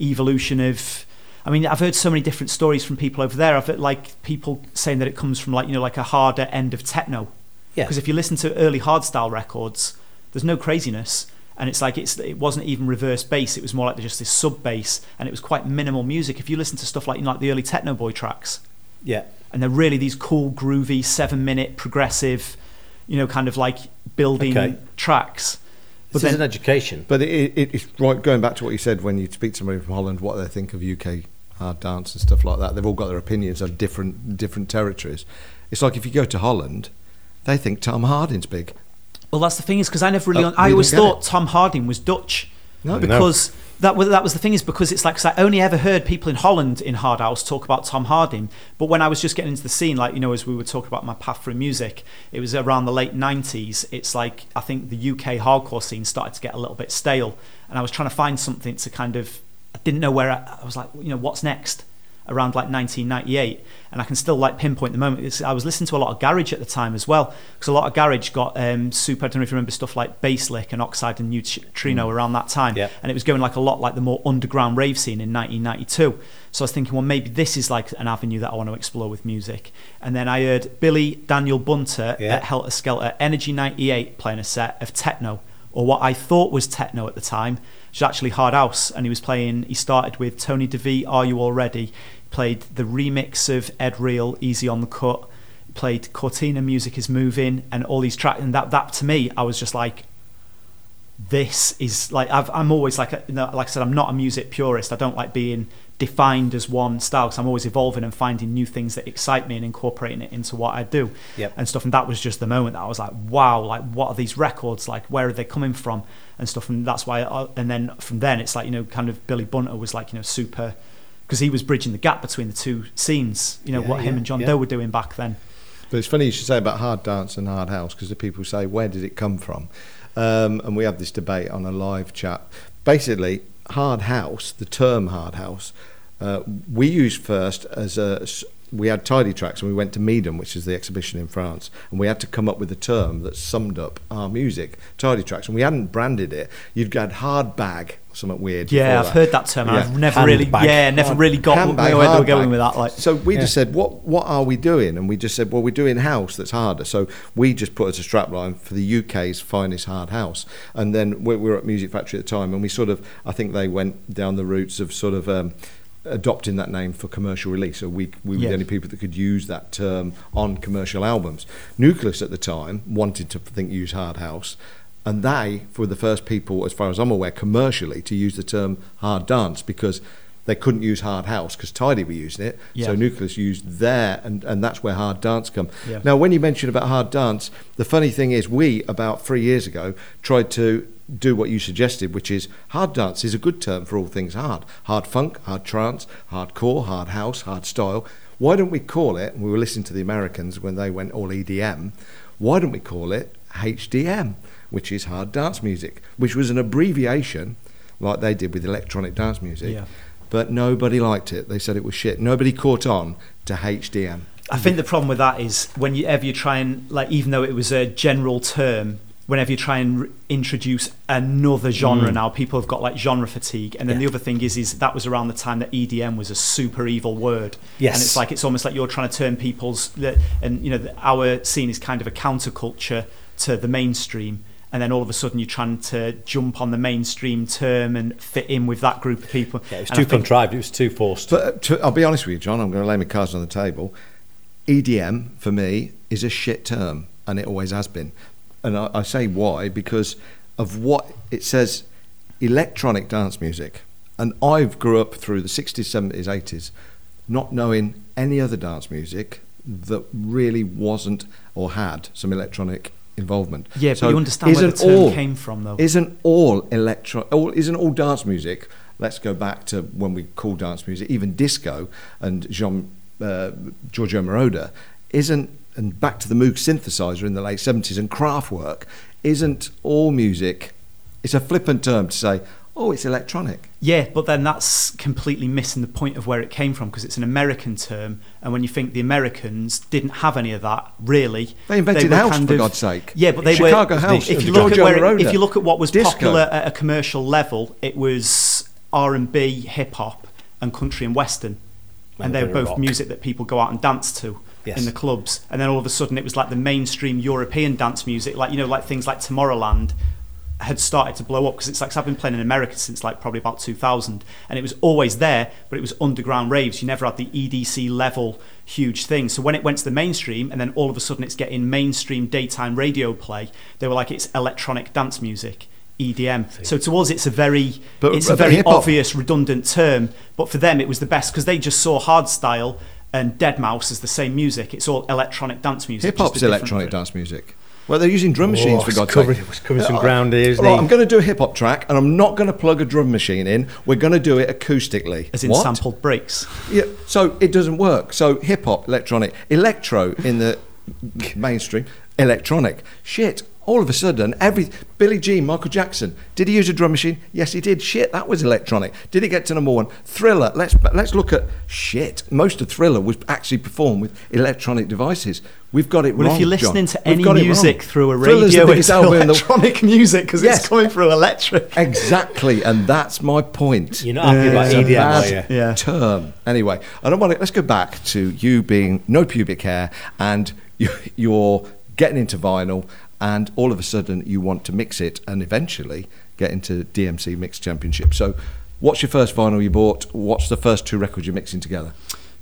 Speaker 2: evolution of. I mean, I've heard so many different stories from people over there. I've heard like people saying that it comes from like you know like a harder end of techno.
Speaker 3: Yeah.
Speaker 2: Because if you listen to early hardstyle records, there's no craziness, and it's like it's it wasn't even reverse bass. It was more like just this sub bass, and it was quite minimal music. If you listen to stuff like you know, like the early techno boy tracks,
Speaker 3: Yeah.
Speaker 2: and they're really these cool, groovy, seven minute progressive, you know, kind of like building
Speaker 3: Okay.
Speaker 2: tracks. But
Speaker 3: This is an education.
Speaker 1: But it, it, it's right going back to what you said when you speak to somebody from Holland, what they think of UK hard dance and stuff like that. They've all got their opinions of different different territories. It's like if you go to Holland, they think Tom Harding's big.
Speaker 2: Well, that's the thing is because I never really,
Speaker 1: Oh,
Speaker 2: I always
Speaker 1: don't get
Speaker 2: thought Tom Harding was Dutch.
Speaker 1: No.
Speaker 2: because that was that was the thing is because it's like 'cause I only ever heard people in Holland in Hard House talk about Tom Harding, but when I was just getting into the scene, like you know, as we were talking about my path through music, it was around the late '90s. It's like I think the UK hardcore scene started to get a little bit stale, and I was trying to find something to kind of I didn't know where I, I was like, you know, what's next around like 1998 and I can still like pinpoint the moment. It's- I was listening to a lot of garage at the time as well because a lot of garage got um, super I don't know if you remember stuff like Basslick and Oxide and Neutrino around that time
Speaker 3: Yeah.
Speaker 2: and it was going like a lot like the more underground rave scene in 1992 so I was thinking well maybe this is like an avenue that I want to explore with music. And then I heard Billy Daniel Bunter
Speaker 3: Yeah.
Speaker 2: at Helter Skelter Energy 98 playing a set of techno or what I thought was techno at the time which was actually hard house and he was playing he started with Tony De Vit Are You Already played the remix of Ed Real Easy on the Cut played Cortina Music is Moving and all these tracks and that that to me I was just like this is like I've, I'm always like a, you know, like I said I'm not a music purist. I don't like being defined as one style because I'm always evolving and finding new things that excite me and incorporating it into what I do
Speaker 3: Yep.
Speaker 2: and stuff. And that was just the moment that I was like wow like what are these records? Like where are they coming from? And stuff. And that's why I, and then from then it's like you know kind of Billy Bunter was like you know super because he was bridging the gap between the two scenes you know
Speaker 3: Yeah,
Speaker 2: what him
Speaker 3: yeah,
Speaker 2: and John
Speaker 3: yeah.
Speaker 2: Doe were doing back then
Speaker 1: But it's funny you should say about hard dance and hard house because the people say, where did it come from? Um, and we have this debate on a live chat. Basically, hard house, the term hard house, uh, we used first as a. We had tidy tracks and we went to MIDEM, which is the exhibition in France, and we had to come up with a term that summed up our music, tidy tracks, and we hadn't branded it. You'd had hard bag, or something weird.
Speaker 2: yeah I've
Speaker 1: that.
Speaker 2: heard that term
Speaker 1: Yeah.
Speaker 2: I've never really
Speaker 3: Handbag.
Speaker 2: yeah never really got
Speaker 1: Handbag,
Speaker 2: where they were going
Speaker 1: bag.
Speaker 2: with that like
Speaker 1: So we
Speaker 3: Yeah.
Speaker 1: just said, what what are we doing? And we just said, well, we're doing house that's harder. So we just put as a strapline for the UK's finest hard house. And then we we were at Music Factory at the time, and we sort of, I think they went down the routes of sort of. Um, adopting that name for commercial release. So we, we were
Speaker 2: Yeah.
Speaker 1: the only people that could use that term on commercial albums. Nukleuz at the time wanted to think use hard house and they were the first people as far as I'm aware commercially to use the term hard dance because they couldn't use hard house because Tidy were using it. So Nukleuz used there and, and that's where hard dance come.
Speaker 2: Yeah.
Speaker 1: now when you mention about hard dance the funny thing is we about three years ago tried to do what you suggested, which is hard dance is a good term for all things hard. Hard funk, hard trance, hardcore, hard house, hard style. Why don't we call it, we were listening to the Americans when they went all EDM, why don't we call it HDM, which is hard dance music, which was an abbreviation like they did with electronic dance music.
Speaker 2: Yeah.
Speaker 1: But nobody liked it. They said it was shit. Nobody caught on to HDM.
Speaker 2: I think the problem with that is whenever you try and like, even though it was a general term, whenever you try and re- introduce another genre now, people have got like genre fatigue. And then
Speaker 3: Mm. Yeah.
Speaker 2: the other thing is, is that was around the time that EDM was a super evil word.
Speaker 3: Yes.
Speaker 2: and it's like it's almost like you're trying to turn people's and you know our scene is kind of a counterculture to the mainstream. And then all of a sudden, you're trying to jump on the mainstream term and fit in with that group of people.
Speaker 3: Yeah, it was
Speaker 2: And
Speaker 3: too
Speaker 2: think-
Speaker 3: contrived. It was too forced.
Speaker 1: But uh, to, I'll be honest with you, John. I'm going to lay my cards on the table. EDM for me is a shit term, and it always has been. And I, I say why because of what it says, electronic dance music. And I've grew up through the 60s, 70s, 80s, not knowing any other dance music that really wasn't or had some electronic involvement.
Speaker 2: Yeah, but you understand where the term came from, though.
Speaker 1: Isn't all electro? All, isn't all dance music? Let's go back to when we call dance music, even disco and Jean uh, Giorgio Moroder. Isn't and back to the Moog synthesizer in the late seventies and Kraftwerk. Isn't all music? It's a flippant term to say, oh, it's electronic.
Speaker 2: Yeah, but then that's completely missing the point of where it came from because it's an American term, and when you think the Americans didn't have any of that, really,
Speaker 1: They invented
Speaker 2: were
Speaker 1: house,
Speaker 2: kind
Speaker 1: for God's sake.
Speaker 2: Yeah, but they
Speaker 1: Chicago
Speaker 2: were.
Speaker 1: house,
Speaker 2: If you look at where, it- if you look at what was
Speaker 1: disco.
Speaker 2: popular at a commercial level, it was R and B, hip hop, and country and western,
Speaker 3: And
Speaker 2: and they were both
Speaker 3: rock.
Speaker 2: music that people go out and dance to.
Speaker 3: Yes.
Speaker 2: In the clubs, and then all of a sudden it was like the mainstream European dance music, like you know, like things like Tomorrowland, had started to blow up because it's like I've been playing in America since like probably about 2000 and it was always there but it was underground raves. You never had the EDC level huge thing. So when it went to the mainstream and then all of a sudden it's getting mainstream daytime radio play they were like it's electronic dance music EDM so to us it's a very
Speaker 1: But-
Speaker 2: it's a very
Speaker 1: hip-hop-
Speaker 2: obvious redundant term but for them it was the best because they just saw hardstyle and Deadmau5 is the same music it's all electronic dance music
Speaker 1: Hip
Speaker 2: just
Speaker 1: hop's
Speaker 2: a different-
Speaker 1: electronic dance music. Well, they're using drum machines
Speaker 3: Oh,
Speaker 1: for God's
Speaker 3: covering-
Speaker 1: sake.
Speaker 3: it's covering some
Speaker 1: Uh,
Speaker 3: ground here, isn't
Speaker 1: right. I'm going to do a hip hop track, and I'm not going to plug a drum machine in. We're going to do it acoustically.
Speaker 2: as in
Speaker 1: what?
Speaker 2: sampled breaks
Speaker 1: Yeah, so it doesn't work. So hip hop, electronic, electro in the <laughs> mainstream, electronic. Shit. All of a sudden, every Billie Jean, Michael Jackson, did he use a drum machine? Yes, he did. Shit, that was electronic. Did it get to number one? Thriller. Let's let's look at shit. Most of Thriller was actually performed with electronic devices. We've got it
Speaker 2: Well,
Speaker 1: wrong.
Speaker 2: if you're listening
Speaker 1: John.
Speaker 2: to
Speaker 1: We've
Speaker 2: any
Speaker 1: got it
Speaker 2: music
Speaker 1: wrong.
Speaker 2: through a
Speaker 1: Thriller's the
Speaker 2: radio, it's
Speaker 1: album in the
Speaker 2: electronic <laughs> music because
Speaker 1: Yes.
Speaker 2: it's coming through electric.
Speaker 1: Exactly, and that's my point.
Speaker 3: You're not happy about
Speaker 1: It's a
Speaker 3: EDM,
Speaker 1: bad
Speaker 3: are you?
Speaker 2: Yeah.
Speaker 1: term. Anyway, I don't want to. Let's go back to you being no pubic hair, and you're getting into vinyl, and all of a sudden you want to mix it, and eventually get into DMC Mix Championship. So, what's your first vinyl you bought? What's the first two records you're mixing together?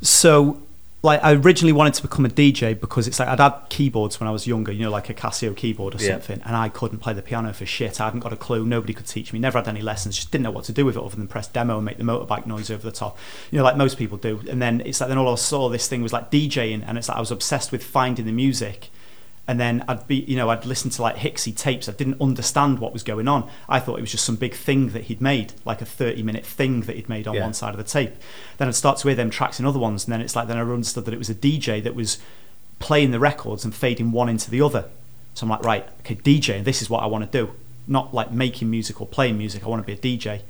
Speaker 2: So, like, I originally wanted to become a DJ because it's like I'd had keyboards when I was younger, you know, like a Casio keyboard or
Speaker 3: Yeah.
Speaker 2: something, and I couldn't play the piano for shit. I hadn't got a clue. Nobody could teach me. Never had any lessons. Just didn't know what to do with it other than press demo and make the motorbike noise over the top, you know, like most people do. And then it's like then all I saw this thing was like DJing, and it's like I was obsessed with finding the music. And then I'd be, you know, I'd listen to like Hixxy tapes. I didn't understand what was going on. I thought it was just some big thing that he'd made, like a 30 minute thing that he'd made on
Speaker 3: Yeah.
Speaker 2: one side of the tape. Then I'd start to hear them tracks in other ones, and then it's like then I understood that it was a DJ that was playing the records and fading one into the other. So I'm like, right, okay, DJ, this is what I want to do. Not like making music or playing music. I want to be a DJ.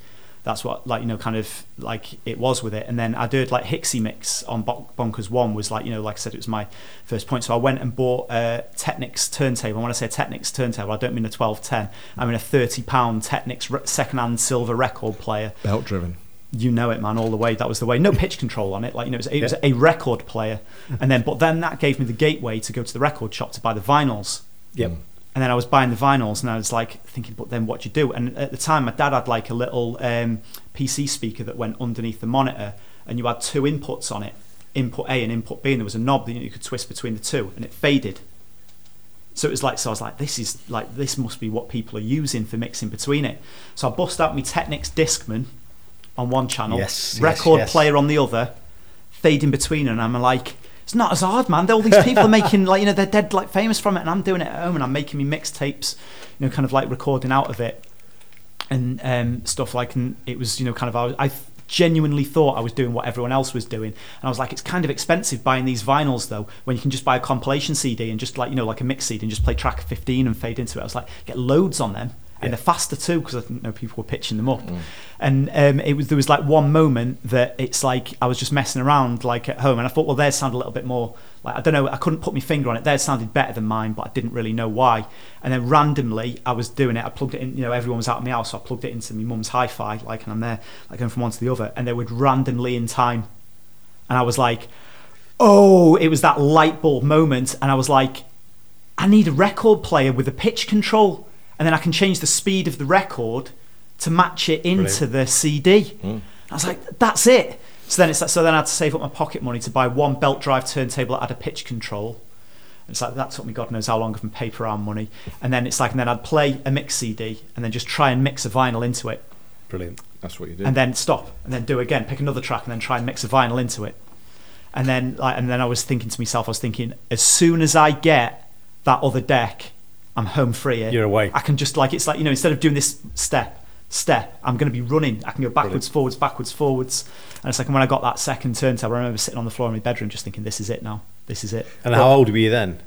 Speaker 2: That's what, like, you know, kind of like it was with it. And then I did like Hixxy Mix on Bonkers One was like, you know, like I said, it was my first point. So I went and bought a Technics turntable. And when I say a Technics turntable, I don't mean a 1210. I mean a 30 pound Technics re- second-hand silver record player
Speaker 1: Belt driven.
Speaker 2: you know it, man, all the way. That was the way. No <laughs> pitch control on it. Like you know, it was, it was
Speaker 3: Yeah.
Speaker 2: a record player, mm-hmm. and then but then that gave me the gateway to go to the record shop to buy the vinyls.
Speaker 3: Yep. Mm.
Speaker 2: And then I was buying the vinyls, and I was like thinking, but then what do you do? And at the time, my dad had like a little um, PC speaker that went underneath the monitor, and you had two inputs on it, input A and input B, and there was a knob that you could twist between the two, and it faded. So it was like, so I was like, this is like, this must be what people are using for mixing between it. So I bust out my Technics Discman on one channel,
Speaker 3: Yes, yes,
Speaker 2: record
Speaker 3: yes.
Speaker 2: player on the other, fading between, and I'm like, it's not as hard, man. All these people are making like, you know, they're dead like famous from it, and I'm doing it at home, and I'm making me mixtapes, you know, kind of like recording out of it. and um, stuff like, and it was, you know, kind of, I, was, I genuinely thought I was doing what everyone else was doing. And I was like, it's kind of expensive buying these vinyls though, when you can just buy a compilation CD and just like, you know, like a mix CD and just play track 15 and fade into it. I was like, get loads on them. And
Speaker 3: Yeah.
Speaker 2: they're faster too because I know, people were pitching them up, and um, it was there was like one moment that it's like I was just messing around like at home, and I thought, well, theirs sound a little bit more like I don't know, I couldn't put my finger on it. Theirs sounded better than mine, but I didn't really know why. And then randomly, I was doing it. I plugged it in. You know, everyone was out of my house, so I plugged it into my mum's hi-fi, like, and I'm there, like going from one to the other, and they would randomly in time, and I was like, oh, it was that light bulb moment, and I was like, I need a record player with a pitch control, and then I can change the speed of the record to match it into
Speaker 3: Brilliant.
Speaker 2: the CD. Hmm. I was like, that's it. So then it's like, so then I had to save up my pocket money to buy one belt drive turntable that had a pitch control. It's like that took me God knows how long of my paper round money, and then it's like, and then I'd play a mix CD and then just try and mix a vinyl into it,
Speaker 3: Brilliant.
Speaker 1: That's what you do.
Speaker 2: and then stop, and then do again, pick another track, and then try and mix a vinyl into it, and then like, and then I was thinking to myself, I was thinking, as soon as I get that other deck, I'm home free. Here.
Speaker 3: You're away.
Speaker 2: I can just like it's like you know instead of doing this step step, I'm going to be running. I can go backwards,
Speaker 3: Brilliant.
Speaker 2: forwards, backwards, forwards, and it's like when I got that second turntable, I remember sitting on the floor in my bedroom just thinking, this is it now. This is it.
Speaker 3: And how old were you then?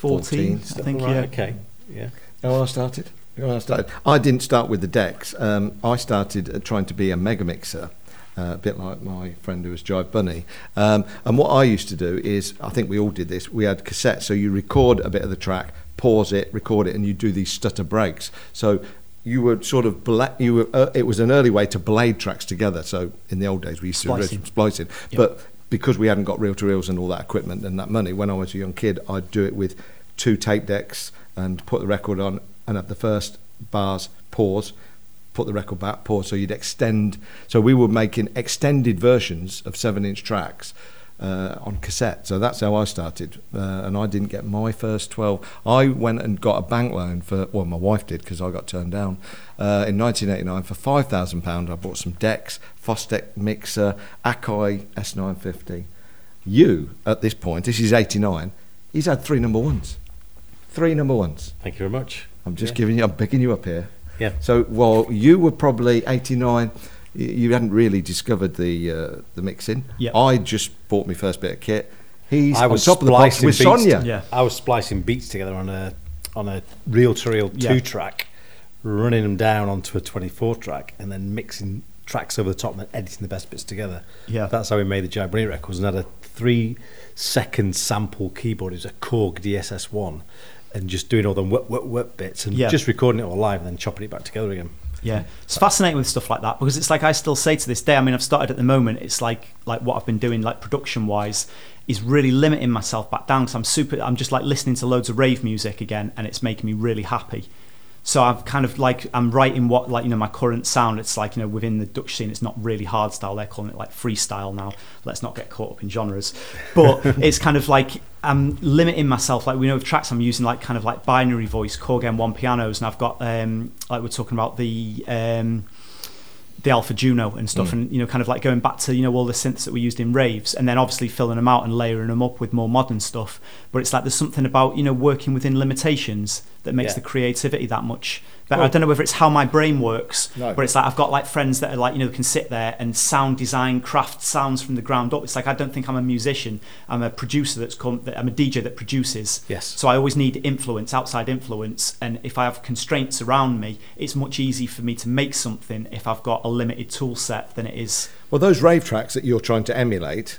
Speaker 2: 14,
Speaker 1: 14,
Speaker 2: I think.
Speaker 3: Right,
Speaker 2: yeah.
Speaker 3: Okay. Yeah.
Speaker 1: You know when I started? You when I started? I didn't start with the decks. Um, I started uh, trying to be a mega mixer. Uh, a bit like my friend who was Jive Bunny. Um, and what I used to do is, I think we all did this, we had cassettes, so you record a bit of the track, pause it, record it, and you do these stutter breaks. So you were sort of, bla- you were, uh, it was an early way to blade tracks together. So in the old days, we used to
Speaker 2: Splicing.
Speaker 1: do splicing.
Speaker 2: Yep.
Speaker 1: But because we hadn't got reel to reels and all that equipment and that money, when I was a young kid, I'd do it with two tape decks and put the record on and at the first bars pause, put the record back, pause. So you'd extend. So we were making extended versions of seven inch tracks. Uh, on cassette, so that's how I started, uh, and I didn't get my first twelve. I went and got a bank loan for, well, my wife did because I got turned down uh, in 1989 for five thousand pound. I bought some decks, Fostex mixer, Akai S950. You at this point, this is 89. He's had three number ones, three number ones.
Speaker 3: Thank you very much.
Speaker 1: I'm just
Speaker 3: Yeah.
Speaker 1: giving you, I'm picking you up here.
Speaker 3: Yeah.
Speaker 1: So while you were probably 89, y- you hadn't really discovered the uh, the mixing.
Speaker 2: Yep.
Speaker 1: I just bought my first bit of kit. He's
Speaker 3: I was
Speaker 1: on top of the box
Speaker 3: splicing
Speaker 1: with
Speaker 3: beats.
Speaker 1: Sonia.
Speaker 2: Yeah.
Speaker 3: I was splicing beats together on a on a reel to reel
Speaker 2: Yeah.
Speaker 3: two track, running them down onto a 24 track, and then mixing tracks over the top and then editing the best bits together.
Speaker 2: Yeah.
Speaker 3: That's how we made the Jive records and had a three second sample keyboard. It was a Korg DSS1 and just doing all the whip, whip, whip bits and
Speaker 2: Yeah.
Speaker 3: just recording it all live and then chopping it back together again.
Speaker 2: Yeah, it's fascinating with stuff like that because it's like I still say to this day. I mean, I've started at the moment. It's like like what I've been doing, like production wise, is really limiting myself back down because I'm super. I'm just like listening to loads of rave music again, and it's making me really happy. So I've kind of like I'm writing what like you know my current sound. It's like you know within the Dutch scene, it's not really hard style. They're calling it like freestyle now. Let's not get caught up in genres, but <laughs> it's kind of like I'm limiting myself. Like we know with tracks, I'm using like kind of like binary voice, Korg M1 pianos, and I've got um like we're talking about the um the Alpha Juno and stuff, mm. and you know, kind of like going back to you know all the synths that we used in raves, and then obviously filling them out and layering them up with more modern stuff. But it's like there's something about you know working within limitations that makes
Speaker 3: Yeah.
Speaker 2: the creativity that much better. I don't know whether it's how my brain works,
Speaker 1: No.
Speaker 2: but it's like I've got like friends that are like you know can sit there and sound design, craft sounds from the ground up. It's like I don't think I'm a musician. I'm a producer that's come. That I'm a DJ that produces.
Speaker 3: Yes.
Speaker 2: So I always need influence, outside influence, and if I have constraints around me, it's much easier for me to make something if I've got a limited tool set than it is.
Speaker 1: Well, those rave tracks that you're trying to emulate,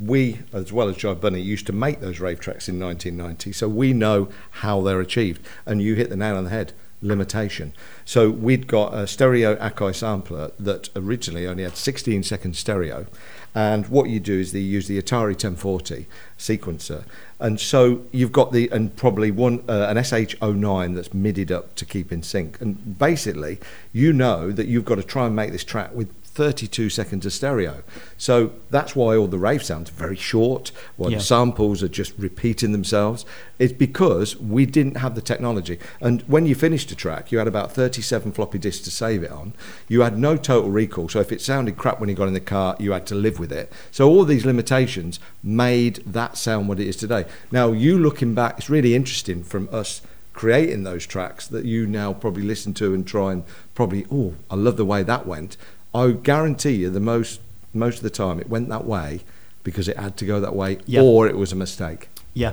Speaker 1: we, as well as Jive Bunny, used to make those rave tracks in 1990, so we know how they're achieved. And you hit the nail on the head limitation. So we'd got a stereo Akai sampler that originally only had 16 second stereo. And what you do is you use the Atari 1040 sequencer. And so you've got the, and probably one, uh, an SH09 that's midied up to keep in sync. And basically, you know that you've got to try and make this track with 32 seconds of stereo. So that's why all the rave sounds are very short, why
Speaker 2: Yeah.
Speaker 1: the samples are just repeating themselves. It's because we didn't have the technology. And when you finished a track, you had about 37 floppy disks to save it on. You had no total recall. So if it sounded crap when you got in the car, you had to live with it. So all these limitations made that sound what it is today. Now, you looking back, it's really interesting from us creating those tracks that you now probably listen to and try and probably, oh, I love the way that went. I guarantee you, the most most of the time, it went that way because it had to go that way,
Speaker 2: Yeah.
Speaker 1: or it was a mistake.
Speaker 2: yeah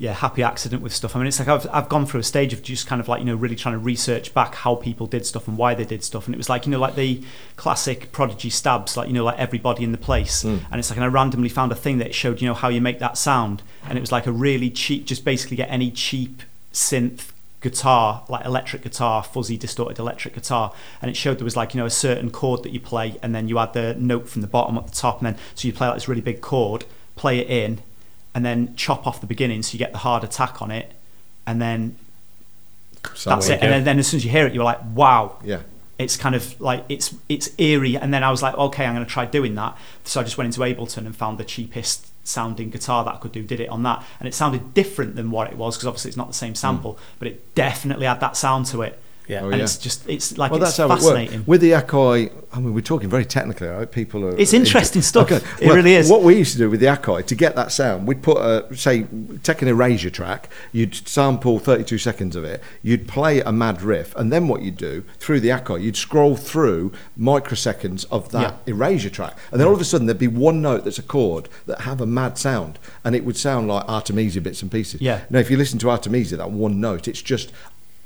Speaker 2: yeah happy accident with stuff i mean it's like I've, I've gone through a stage of just kind of like you know really trying to research back how people did stuff and why they did stuff and it was like you know like the classic prodigy stabs like you know like everybody in the place
Speaker 1: Mm.
Speaker 2: and it's like and i randomly found a thing that showed you know how you make that sound and it was like a really cheap just basically get any cheap synth guitar like electric guitar fuzzy distorted electric guitar and it showed there was like you know a certain chord that you play and then you add the note from the bottom at the top and then so you play like this really big chord play it in and then chop off the beginning so you get the hard attack on it and then that's it. And then, then as soon as you hear it you're like wow.
Speaker 1: Yeah.
Speaker 2: it's kind of like it's it's eerie and then I was like okay I'm going to try doing that. So I just went into Ableton and found the cheapest sounding guitar that I could do did it on that. And it sounded different than what it was because obviously it's not the same sample hmm. but it definitely had that sound to it
Speaker 3: Yeah.
Speaker 1: Oh,
Speaker 2: and
Speaker 1: yeah.
Speaker 2: it's just it's like
Speaker 1: well,
Speaker 2: it's
Speaker 1: that's how it
Speaker 2: fascinating
Speaker 1: works. With the Akai, I mean, we're talking very technically, right? People are.
Speaker 2: It's interesting stuff. It really is.
Speaker 1: What we used to do with the Akai, to get that sound, we'd put a, say, take an erasure track, you'd sample 32 seconds of it, you'd play a mad riff, and then what you'd do through the Akai, you'd scroll through microseconds of that erasure track. And then all of a sudden, there'd be one note that's a chord that have a mad sound, and it would sound like Artemesia bits and pieces.
Speaker 2: Yeah.
Speaker 1: Now, if you listen to Artemesia, that one note, it's just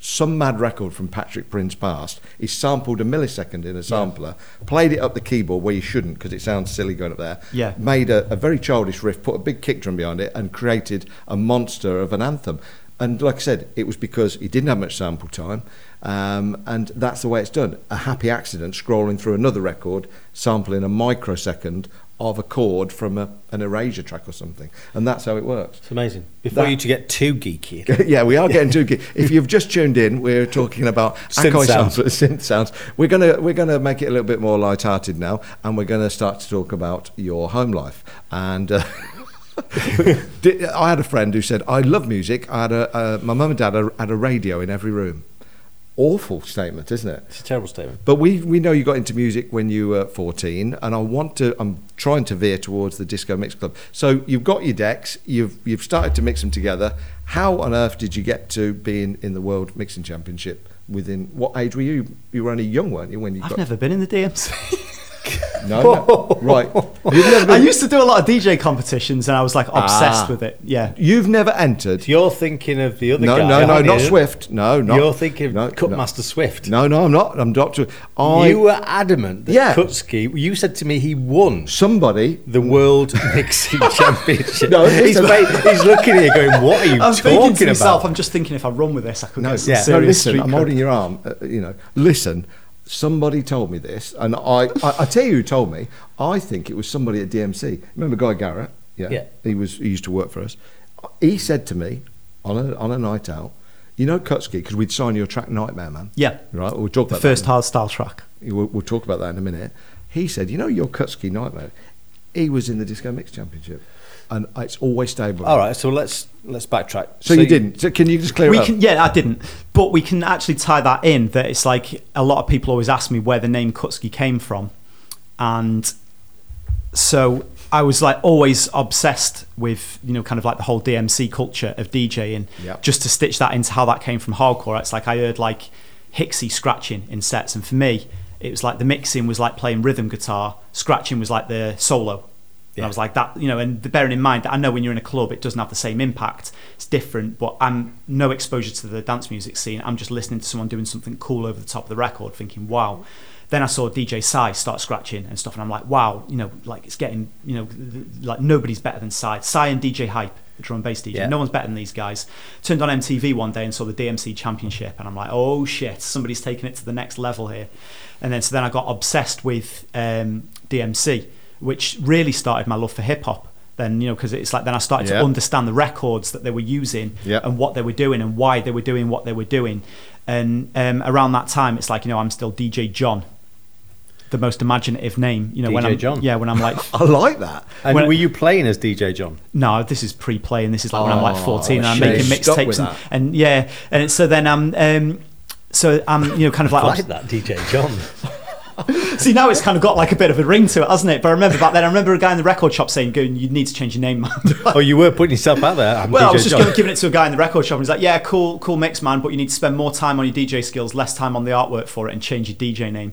Speaker 1: some mad record from Patrick Prinz past. He sampled a millisecond in a sampler, played it up the keyboard where you shouldn't because it sounds silly going up there.
Speaker 2: Yeah.
Speaker 1: Made a, a very childish riff, put a big kick drum behind it, and created a monster of an anthem. And like I said, it was because he didn't have much sample time, um, and that's the way it's done. A happy accident scrolling through another record, sampling a microsecond of a chord from a, an erasure track or something, and that's how it works.
Speaker 3: It's amazing. Before
Speaker 1: That-
Speaker 3: you to get too geeky, <laughs>
Speaker 1: yeah, we are getting too geeky. If you've just tuned in, we're talking about <laughs>
Speaker 3: Synth sounds. <laughs>
Speaker 1: synth sounds. We're gonna we're gonna make it a little bit more light-hearted now, and we're gonna start to talk about your home life. And uh, I had a friend who said, "I love music. I had a uh, my mum and dad had a radio in every room." Awful statement, isn't it?
Speaker 3: it's a terrible statement.
Speaker 1: But we, we know you got into music when you were 14, and I want to. I'm trying to veer towards the disco mix club. So you've got your decks. You've you've started to mix them together. How on earth did you get to being in the world mixing championship? Within what age were you? You were only young, weren't you? When you
Speaker 2: I've
Speaker 1: got
Speaker 2: never been in the DMC <laughs>
Speaker 1: no, no. right. You've never,
Speaker 2: I used to do a lot of DJ competitions and I was like obsessed
Speaker 1: Ah.
Speaker 2: with it yeah
Speaker 1: you've never entered.
Speaker 3: You're thinking of the other
Speaker 1: No,
Speaker 3: guy.
Speaker 1: no, no,
Speaker 3: aren't you?
Speaker 1: Swift. No, no.
Speaker 3: You're thinking
Speaker 1: no,
Speaker 3: of Cutmaster Swift.
Speaker 1: No, no, I'm not. I'm Doctor. I
Speaker 3: you were adamant that
Speaker 1: Yeah.
Speaker 3: Kutski. You said to me he won
Speaker 1: somebody
Speaker 3: the World Mixing <laughs> Championship.
Speaker 1: No,
Speaker 3: he's,
Speaker 1: listen.
Speaker 3: wait, he's looking at you going, "What are you <laughs>
Speaker 2: I'm thinking
Speaker 3: talking
Speaker 2: to myself
Speaker 3: about?"
Speaker 2: I'm just thinking if I run with this I could
Speaker 1: no,
Speaker 2: get some
Speaker 3: yeah.
Speaker 2: serious.
Speaker 1: No,
Speaker 2: listen,
Speaker 1: I'm holding your arm. Uh, you know, listen. Somebody told me this, and I, I, I tell you who told me. I think it was somebody at DMC. Remember Guy Garrett? Yeah,
Speaker 3: Yeah.
Speaker 1: He was. He used to work for us. He said to me on a on a night out, you know, Kutski, because we'd sign your track Nightmare Man.
Speaker 2: yeah
Speaker 1: Right. We'll talk
Speaker 2: the
Speaker 1: about
Speaker 2: first
Speaker 1: that.
Speaker 2: hard style track
Speaker 1: We'll, we'll talk about that in a minute. He said, you know, your Kutski Nightmare. He was in the Disco Mix Championship, and it's always stable.
Speaker 3: All right, so let's let's backtrack.
Speaker 1: So, you didn't. So can you just clear
Speaker 2: we
Speaker 1: it up?
Speaker 2: can yeah I didn't but we can actually tie that in that it's like a lot of people always ask me where the name Kutski came from and so I was like always obsessed with you know kind of like the whole DMC culture of DJing
Speaker 1: Yep.
Speaker 2: just to stitch that into how that came from hardcore it's like I heard like Hixxy scratching in sets and for me it was like the mixing was like playing rhythm guitar scratching was like the solo and
Speaker 3: Yeah.
Speaker 2: I was like that, you know, and bearing in mind that I know when you're in a club, it doesn't have the same impact. It's different, but I'm no exposure to the dance music scene. I'm just listening to someone doing something cool over the top of the record, thinking, wow. Then I saw DJ Sy start scratching and stuff, and I'm like, wow, you know, like it's getting, you know, like nobody's better than Sy. Sy and DJ Hype, the drum and bass DJ,
Speaker 3: Yeah.
Speaker 2: no one's better than these guys. Turned on MTV one day and saw the DMC Championship, and I'm like, oh shit, somebody's taking it to the next level here. And then so then I got obsessed with um, DMC, which really started my love for hip hop. Then you know because it's like then I started
Speaker 1: Yeah.
Speaker 2: to understand the records that they were using
Speaker 1: Yeah.
Speaker 2: and what they were doing and why they were doing what they were doing. And um, around that time, it's like you know I'm still DJ John, the most imaginative name. You know when I'm
Speaker 3: John.
Speaker 2: yeah when I'm like <laughs>
Speaker 1: I like that.
Speaker 3: And
Speaker 2: When-
Speaker 3: were you playing as DJ John?
Speaker 2: no, this is pre-playing. this is like when I'm like
Speaker 1: Oh,
Speaker 2: 14, and I'm making mixtapes, and, and yeah, and so then I'm, um, so I'm, you know, kind of like,
Speaker 3: like that, DJ John. <laughs> <laughs>
Speaker 2: See, now it's kind of got like a bit of a ring to it, hasn't it? But I remember back then, I remember a guy in the record shop saying, "Going, you need to change your name, man." <laughs>
Speaker 3: oh, you were putting yourself out there. I'm
Speaker 2: well, I was just
Speaker 3: John.
Speaker 2: giving, it to a guy in the record shop, and he's like, "Yeah, cool, cool mix, man, but you need to spend more time on your DJ skills, less time on the artwork for it, and change your DJ name."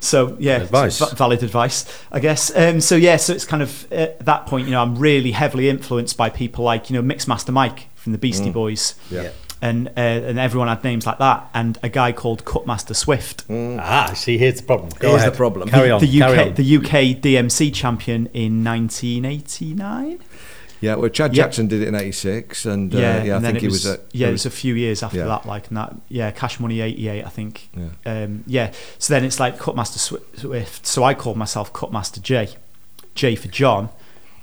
Speaker 2: So yeah,
Speaker 3: Advice.
Speaker 2: v- valid advice, I guess. Um, so yeah, so it's kind of at that point, you know, I'm really heavily influenced by people like you know Mixmaster Mike from the Beastie Boys.
Speaker 1: Yeah.
Speaker 3: Yeah.
Speaker 2: And uh, and everyone had names like that, and a guy called Cutmaster Swift,
Speaker 3: Ah, see, here's the problem. Go
Speaker 1: Here's
Speaker 3: ahead.
Speaker 1: the problem.
Speaker 3: Carry on.
Speaker 2: the
Speaker 3: carry
Speaker 2: UK
Speaker 3: on.
Speaker 2: the UK DMC champion in 1989.
Speaker 1: Yeah, well, Chad
Speaker 2: Yeah.
Speaker 1: Jackson did it in '86, and uh,
Speaker 2: yeah,
Speaker 1: yeah, I
Speaker 2: and then
Speaker 1: think
Speaker 2: it
Speaker 1: he
Speaker 2: was,
Speaker 1: was. at,
Speaker 2: yeah,
Speaker 1: it
Speaker 2: it was a few years after
Speaker 1: yeah.
Speaker 2: that, like and that. Yeah, Cash Money '88, I think.
Speaker 1: Yeah.
Speaker 2: Um, yeah. So then it's like Cutmaster Swift. So I called myself Cutmaster J, J for John,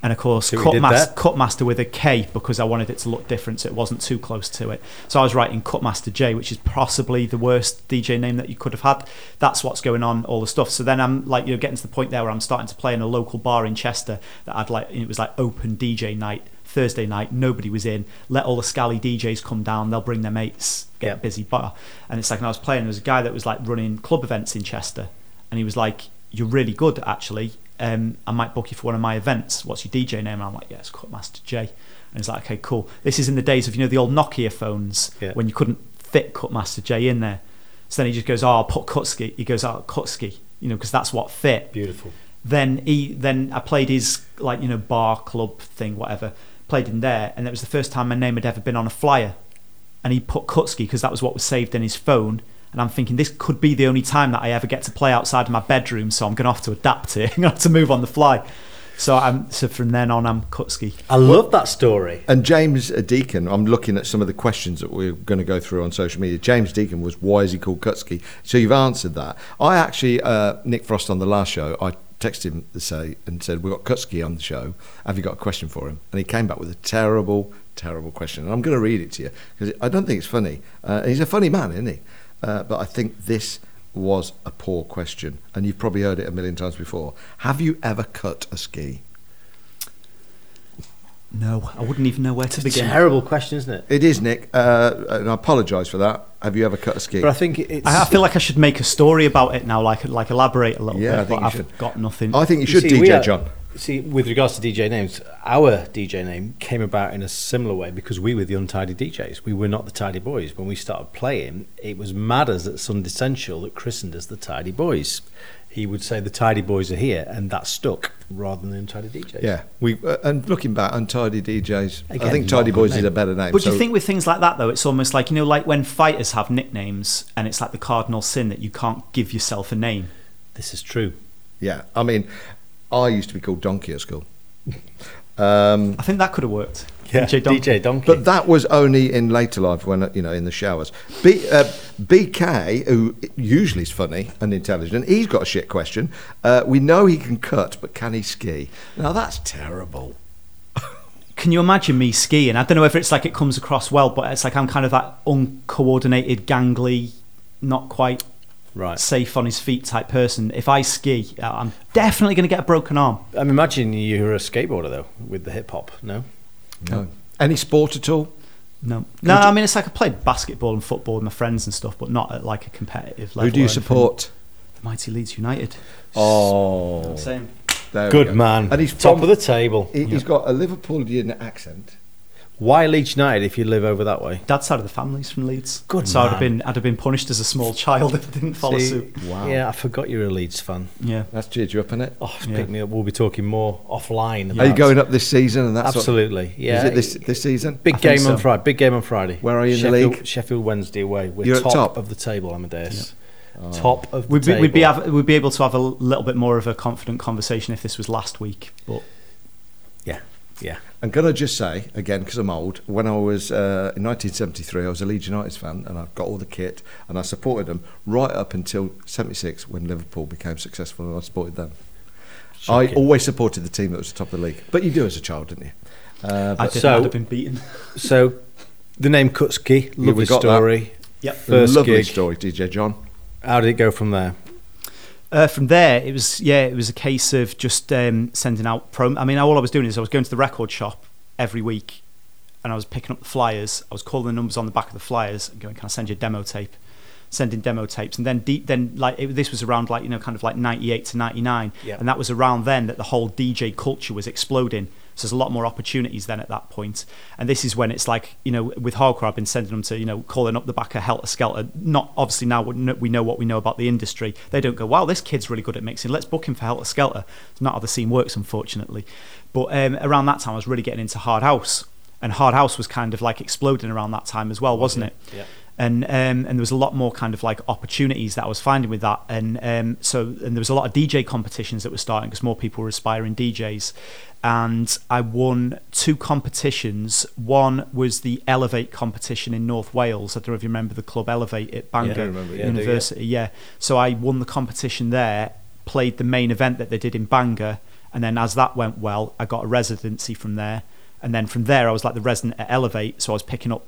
Speaker 2: and of course
Speaker 3: See what you did
Speaker 2: Cutmaster,
Speaker 3: there?
Speaker 2: With a K because I wanted it to look different, so it wasn't too close to it. So I was writing Cutmaster J, which is possibly the worst DJ name that you could have had. That's what's going on, all the stuff. So then I'm like, you know, getting to the point there where I'm starting to play in a local bar in Chester that I'd like. It was like open DJ night. Thursday night, nobody was in. Let all the scally DJs come down. They'll bring their mates. Get
Speaker 3: Yeah.
Speaker 2: a busy bar. And it's like, and I was playing. There was a guy that was like running club events in Chester, and he was like, "You're really good, actually. Um, I might book you for one of my events. What's your DJ name?" And I'm like, "Yeah, it's Cutmaster J." And he's like, "Okay, cool. This is in the days of you know the old Nokia phones
Speaker 3: Yeah.
Speaker 2: when you couldn't fit Cutmaster J in there." So then he just goes, "Oh, I'll put Kutski." He goes, "Oh, Kutski," you know, because that's what fit
Speaker 3: Beautiful.
Speaker 2: then he then I played his like you know bar club thing whatever played in there and it was the first time my name had ever been on a flyer and he put Kutski because that was what was saved in his phone and I'm thinking this could be the only time that I ever get to play outside of my bedroom so I'm going to have to adapt it <laughs> I'm going to have to move on the fly so I'm so from then on I'm Kutski
Speaker 3: I love that story.
Speaker 1: And James Deacon, I'm looking at some of the questions that we're going to go through on social media. James Deacon was, why is he called Kutski? So you've answered that. I actually, uh, Nick Frost on the last show, I texted him to say and said, we've got Kutski on the show. Have you got a question for him? And he came back with a terrible, terrible question. And I'm going to read it to you because I don't think it's funny. Uh, he's a funny man, isn't he? Uh, but I think this was a poor question. And you've probably heard it a million times before. Have you ever cut a ski?
Speaker 2: No I wouldn't even know where to begin
Speaker 3: Terrible question, isn't it?
Speaker 1: It is, Nick, uh, and I apologise for that. Have you ever cut a ski?
Speaker 3: But I think it's.
Speaker 2: I, I feel like I should make a story about it now like like elaborate a little
Speaker 1: Yeah, I
Speaker 2: bit
Speaker 1: think
Speaker 2: but
Speaker 1: you
Speaker 2: I've
Speaker 1: should.
Speaker 2: got nothing
Speaker 1: I think you
Speaker 3: You
Speaker 1: should
Speaker 3: see, we
Speaker 1: DJ
Speaker 3: are-
Speaker 1: John.
Speaker 3: See, with regards to DJ names, our DJ name came about in a similar way because we were the untidy DJs. We were not the tidy boys. When we started playing, it was Madders at Sundissential that christened us the tidy boys. He would say the tidy boys are here, and that stuck rather than the untidy DJs.
Speaker 1: Yeah, we uh, and looking back, untidy DJs. I think Tidy
Speaker 3: a good
Speaker 1: Boys is a better name.
Speaker 2: But do you think with things like that though, it's almost like you know, like when fighters have nicknames, and it's like the cardinal sin that you can't give yourself a name.
Speaker 3: This is true.
Speaker 1: Yeah, I mean, I used to be called Donkey at school. <laughs> Um,
Speaker 2: I think that could have worked.
Speaker 3: Yeah,
Speaker 2: DJ Don-
Speaker 3: DJ Donkey.
Speaker 1: but that was only in later life when you know in the showers. B, uh, BK, who usually is funny and intelligent, he's got a shit question. Uh, we know he can cut, but can he ski? Now that's terrible. <laughs>
Speaker 2: Can you imagine me skiing? I don't know if it's like it comes across well, but it's like I'm kind of that uncoordinated, gangly, not quite
Speaker 3: right.
Speaker 2: safe on his feet type person. If I ski, uh, I'm definitely going to get a broken arm.
Speaker 3: I'm imagining you're a skateboarder though, with the hip hop. No.
Speaker 1: No. Any sport at all?
Speaker 2: No, no. I mean, it's like I played basketball and football with my friends and stuff, but not at like a competitive level.
Speaker 1: Who do you support?
Speaker 2: The mighty Leeds United.
Speaker 1: Oh,
Speaker 2: Same.
Speaker 1: there we
Speaker 3: Good
Speaker 1: go.
Speaker 3: man.
Speaker 1: And he's
Speaker 3: top
Speaker 1: from-
Speaker 3: of the table.
Speaker 1: He, has got a Liverpoolian accent.
Speaker 3: Why Leeds United if you live over that way?
Speaker 2: Dad's side of the family's from Leeds.
Speaker 3: Good
Speaker 2: So I'd have been I'd have been punished as a small <laughs> child if I didn't follow
Speaker 3: See,
Speaker 2: suit.
Speaker 1: Wow.
Speaker 3: Yeah, I forgot you're a Leeds fan.
Speaker 2: Yeah.
Speaker 1: That's cheered you up, isn't it?
Speaker 3: Oh, it's
Speaker 2: Yeah.
Speaker 3: pick me up. We'll be talking more offline.
Speaker 1: Are you going up this season? And that's
Speaker 3: Absolutely. Yeah.
Speaker 1: Is it this this season?
Speaker 3: Big
Speaker 2: I think
Speaker 3: game on. Friday. Big game on Friday.
Speaker 1: Where are you in the
Speaker 3: Sheffield,
Speaker 1: league?
Speaker 3: Sheffield Wednesday away. We're
Speaker 1: You're at
Speaker 3: top,
Speaker 1: top?
Speaker 3: of the table, Amadeus. Oh. Top of the
Speaker 2: We'd be,
Speaker 3: table.
Speaker 2: we'd be have, we'd be able to have a little bit more of a confident conversation if this was last week. But
Speaker 3: yeah, yeah.
Speaker 1: I'm going to just say, again, because I'm old, when I was uh, in 1973, I was a Leeds United fan and I've got all the kit and I supported them right up until 76 when Liverpool became successful and I supported them. I always supported the team that was at the top of the league. But you do as a child, didn't you? Uh,
Speaker 2: I didn't
Speaker 3: so-
Speaker 2: I'd have been beaten. <laughs>
Speaker 3: So, the name Kutski,
Speaker 1: we
Speaker 3: lovely
Speaker 1: got that.
Speaker 3: story.
Speaker 2: Yep.
Speaker 3: First
Speaker 1: lovely
Speaker 3: gig.
Speaker 1: story, DJ John.
Speaker 3: How did it go from there?
Speaker 2: Uh, from there, it was yeah, it was a case of just um, sending out prom. I mean, all I was doing is I was going to the record shop every week, and I was picking up the flyers. I was calling the numbers on the back of the flyers and going, "Can I send you a demo tape?" sending demo tapes, and then deep, then like it, this was around like you know kind of like ninety eight to ninety nine,
Speaker 3: Yeah.
Speaker 2: and that was around then that the whole DJ culture was exploding. So there's a lot more opportunities then at that point, and this is when it's like you know with hardcore I've been sending them to you know calling up the back of Helter Skelter. Not obviously now we know- what we know about the industry. They don't go wow this kid's really good at mixing. Let's book him for Helter Skelter. It's not how the scene works unfortunately. But um, around that time I was really getting into hard house, and hard house was kind of like exploding around that time as well, wasn't it?
Speaker 3: Yeah.
Speaker 2: And um, and there was a lot more kind of like opportunities that I was finding with that, and um, so and there was a lot of DJ competitions that were starting because more people were aspiring DJs, and I won two competitions. One was the Elevate competition in North Wales. I don't know if you remember the club Elevate at Bangor
Speaker 3: Yeah, yeah, I do, yeah.
Speaker 2: University. Yeah, so I won the competition there, played the main event that they did in Bangor, and then as that went well, I got a residency from there. And then from there, I was like the resident at Elevate, so I was picking up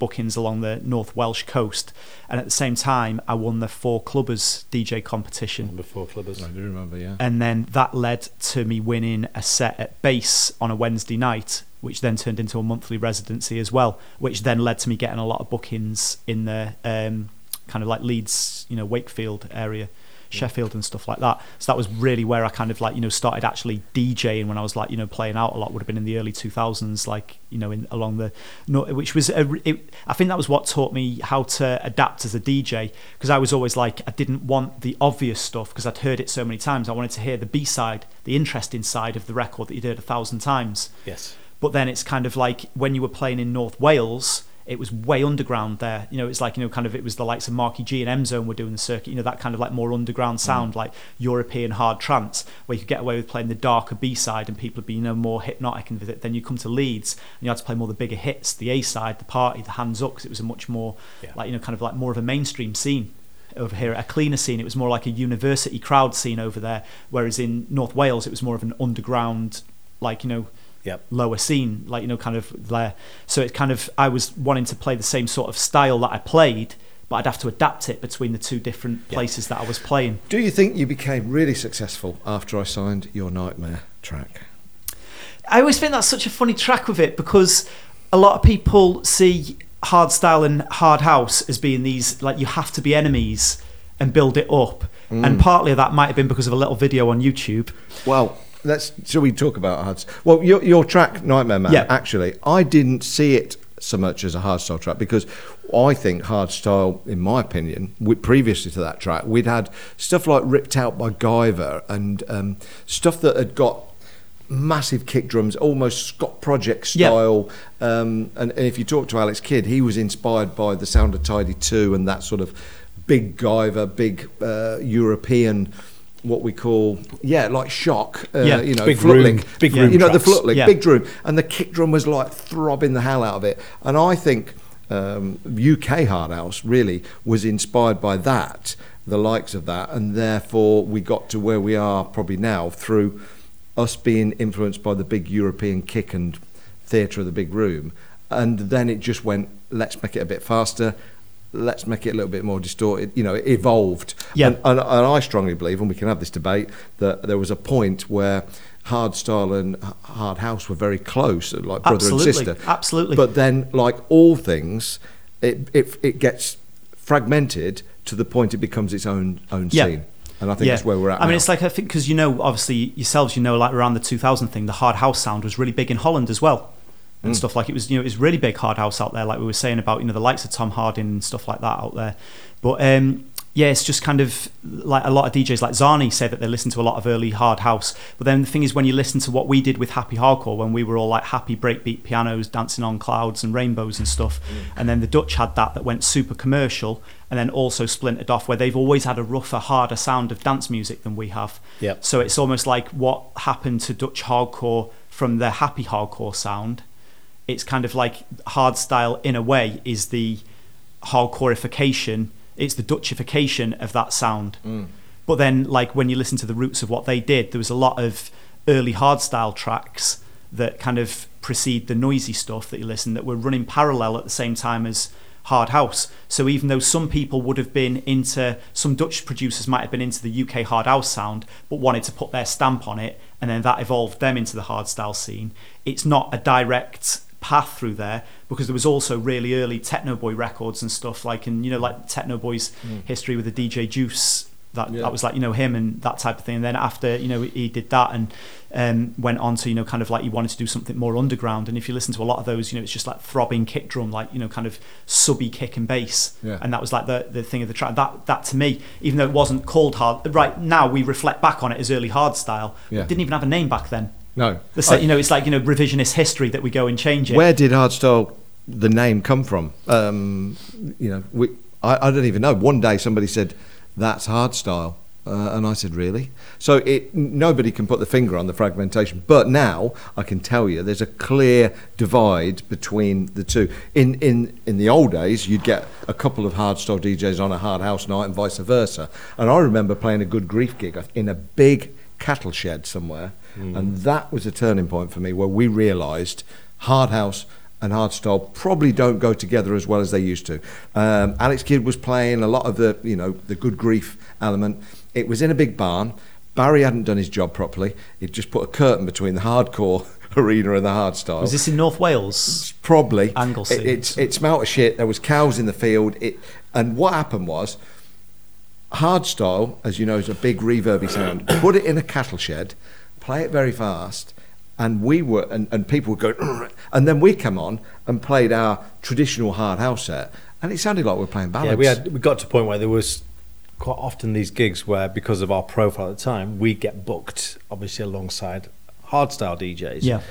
Speaker 2: bookings along the North Welsh coast. And at the same time, I won the Four Clubbers DJ competition.
Speaker 3: Number four clubbers.
Speaker 1: I do remember, yeah.
Speaker 2: And then that led to me winning a set at base on a Wednesday night, which then turned into a monthly residency as well, which then led to me getting a lot of bookings in the um, kind of like Leeds, you know, Wakefield area. Sheffield and stuff like that. So that was really where I kind of like you know started actually DJing when I was like you know playing out a lot. Would have been in the early two thousands, like you know in along the, which was a, it, I think that was what taught me how to adapt as a DJ because I was always like I didn't want the obvious stuff because I'd heard it so many times. I wanted to hear the B side, the interesting side of the record that you'd heard a thousand times.
Speaker 3: Yes.
Speaker 2: But then it's kind of like when you were playing in North Wales, it was way underground there. You know, it's like, you know, kind of it was the likes of Mark EG and M Zone were doing the circuit, you know, that kind of like more underground mm. sound, like European hard trance, where you could get away with playing the darker B side and people would be, you know, more hypnotic and visit. Then you come to Leeds and you had to play more the bigger hits, the A side, the party, the hands up, because it was a much more
Speaker 3: Yeah.
Speaker 2: like, you know, kind of like more of a mainstream scene over here a cleaner scene it was more like a university crowd scene over there whereas in north wales it was more of an underground like you know
Speaker 3: Yep.
Speaker 2: lower scene, like you know, kind of there. So it kind of I was wanting to play the same sort of style that I played, but I'd have to adapt it between the two different
Speaker 3: Yeah.
Speaker 2: places that I was playing.
Speaker 1: Do you think you became really successful after I signed your Nightmare track?
Speaker 2: I always think that's such a funny track with it because a lot of people see hard style and hard house as being these like you have to be enemies and build it up. And mm. partly that might have been because of a little video on YouTube.
Speaker 1: Well, let's. Shall we talk about hard? Well, your your track Nightmare Man.
Speaker 2: Yeah.
Speaker 1: Actually, I didn't see it so much as a hardstyle track because I think hardstyle, in my opinion, we, previously to that track, we'd had stuff like ripped out by Guyver and um, stuff that had got massive kick drums, almost Scot Project
Speaker 2: Yeah.
Speaker 1: style. Um, and, and if you talk to Alex Kidd, he was inspired by the sound of Tidy Two and that sort of big Guyver, big uh, European. What we call, yeah, like shock, uh,
Speaker 2: Yeah.
Speaker 1: you know,
Speaker 3: Big room-
Speaker 1: lick.
Speaker 3: big
Speaker 1: you
Speaker 3: room
Speaker 1: know, the lick,
Speaker 2: Yeah.
Speaker 1: big drum, and the kick drum was like throbbing the hell out of it. And I think um, UK hard house really was inspired by that, the likes of that, and therefore we got to where we are probably now through us being influenced by the big European kick and theatre of the big room, and then it just went, let's make it a bit faster. Let's make it a little bit more distorted. You know, it evolved.
Speaker 2: Yeah.
Speaker 1: And, and, and I strongly believe, and we can have this debate, that there was a point where hard style and hard house were very close, like brother
Speaker 2: Absolutely,
Speaker 1: and sister.
Speaker 2: absolutely.
Speaker 1: But then, like all things, it, it it gets fragmented to the point it becomes its own own
Speaker 2: Yeah.
Speaker 1: scene. And I think that's where we're at.
Speaker 2: I mean, it's like I think because you know, obviously yourselves, you know, like around the 2000 thing, the hard house sound was really big in Holland as well,
Speaker 1: Mm.
Speaker 2: and stuff like it was. You know, it was really big hard house out there, like we were saying about you know the likes of Tom Harding and stuff like that out there. But um, yeah, it's just kind of like a lot of DJs like Zany say that they listen to a lot of early hard house. But then the thing is, when you listen to what we did with Happy Hardcore, when we were all like happy breakbeat pianos dancing on clouds and rainbows and stuff, and then the Dutch had that that went super commercial, and then also splintered off where they've always had a rougher, harder sound of dance music than we have.
Speaker 3: Yep.
Speaker 2: So it's almost like what happened to Dutch hardcore from the happy hardcore sound. It's kind of like hard style in a way is the hardcoreification. It's the Dutchification of that sound. Mm. But then, like when you listen to the roots of what they did, there was a lot of early hardstyle tracks that kind of precede the noisy stuff that you listen that were running parallel at the same time as hard house. So even though some people would have been into some Dutch producers might have been into the UK hard house sound, but wanted to put their stamp on it, and then that evolved them into the hard style scene. It's not a direct path through there because there was also really early Technoboy records and stuff like and you know like Technoboy's history with the DJ Juice that
Speaker 1: Yeah.
Speaker 2: that was like you know him and that type of thing and then after you know he did that and um, went on to you know kind of like he wanted to do something more underground and if you listen to a lot of those you know it's just like throbbing kick drum like you know kind of subby kick and bass
Speaker 1: Yeah.
Speaker 2: and that was like the the thing of the track that that to me even though it wasn't called hard right now we reflect back on it as early hard style
Speaker 1: Yeah.
Speaker 2: didn't even have a name back then
Speaker 1: No.
Speaker 2: you know it's like you know revisionist history that we go and change it
Speaker 1: Where did hardstyle the name come from? Um, you know, we, I, I don't even know. One day somebody said that's hardstyle, uh, and I said really. So it nobody can put the finger on the fragmentation. But now I can tell you, there's a clear divide between the two. In in in the old days, you'd get a couple of hardstyle DJs on a hard house night, and vice versa. And I remember playing a good grief gig in a big cattle shed somewhere, and that was a turning point for me where we realised hard house and hardstyle probably don't go together as well as they used to. Um, Alex Kidd was playing a lot of the you know the good grief element. It was in a big barn. Barry hadn't done his job properly. He'd just put a curtain between the hardcore <laughs> arena and the hardstyle.
Speaker 2: was this in North Wales
Speaker 1: Probably.
Speaker 2: Anglesey.
Speaker 1: It, it, it smelt of shit. There was cows in the field. It, and what happened was, hardstyle, as you know, is a big reverby sound. Put it in a cattle shed, play it very fast, and we were, and, and people would go, <clears throat> and then we come on and played our traditional hard house set, and it sounded like we were playing ballads.
Speaker 3: Yeah, we had we got to a point where there was quite often these gigs where because of our profile at the time, we get booked obviously alongside hardstyle DJs.
Speaker 2: Yeah.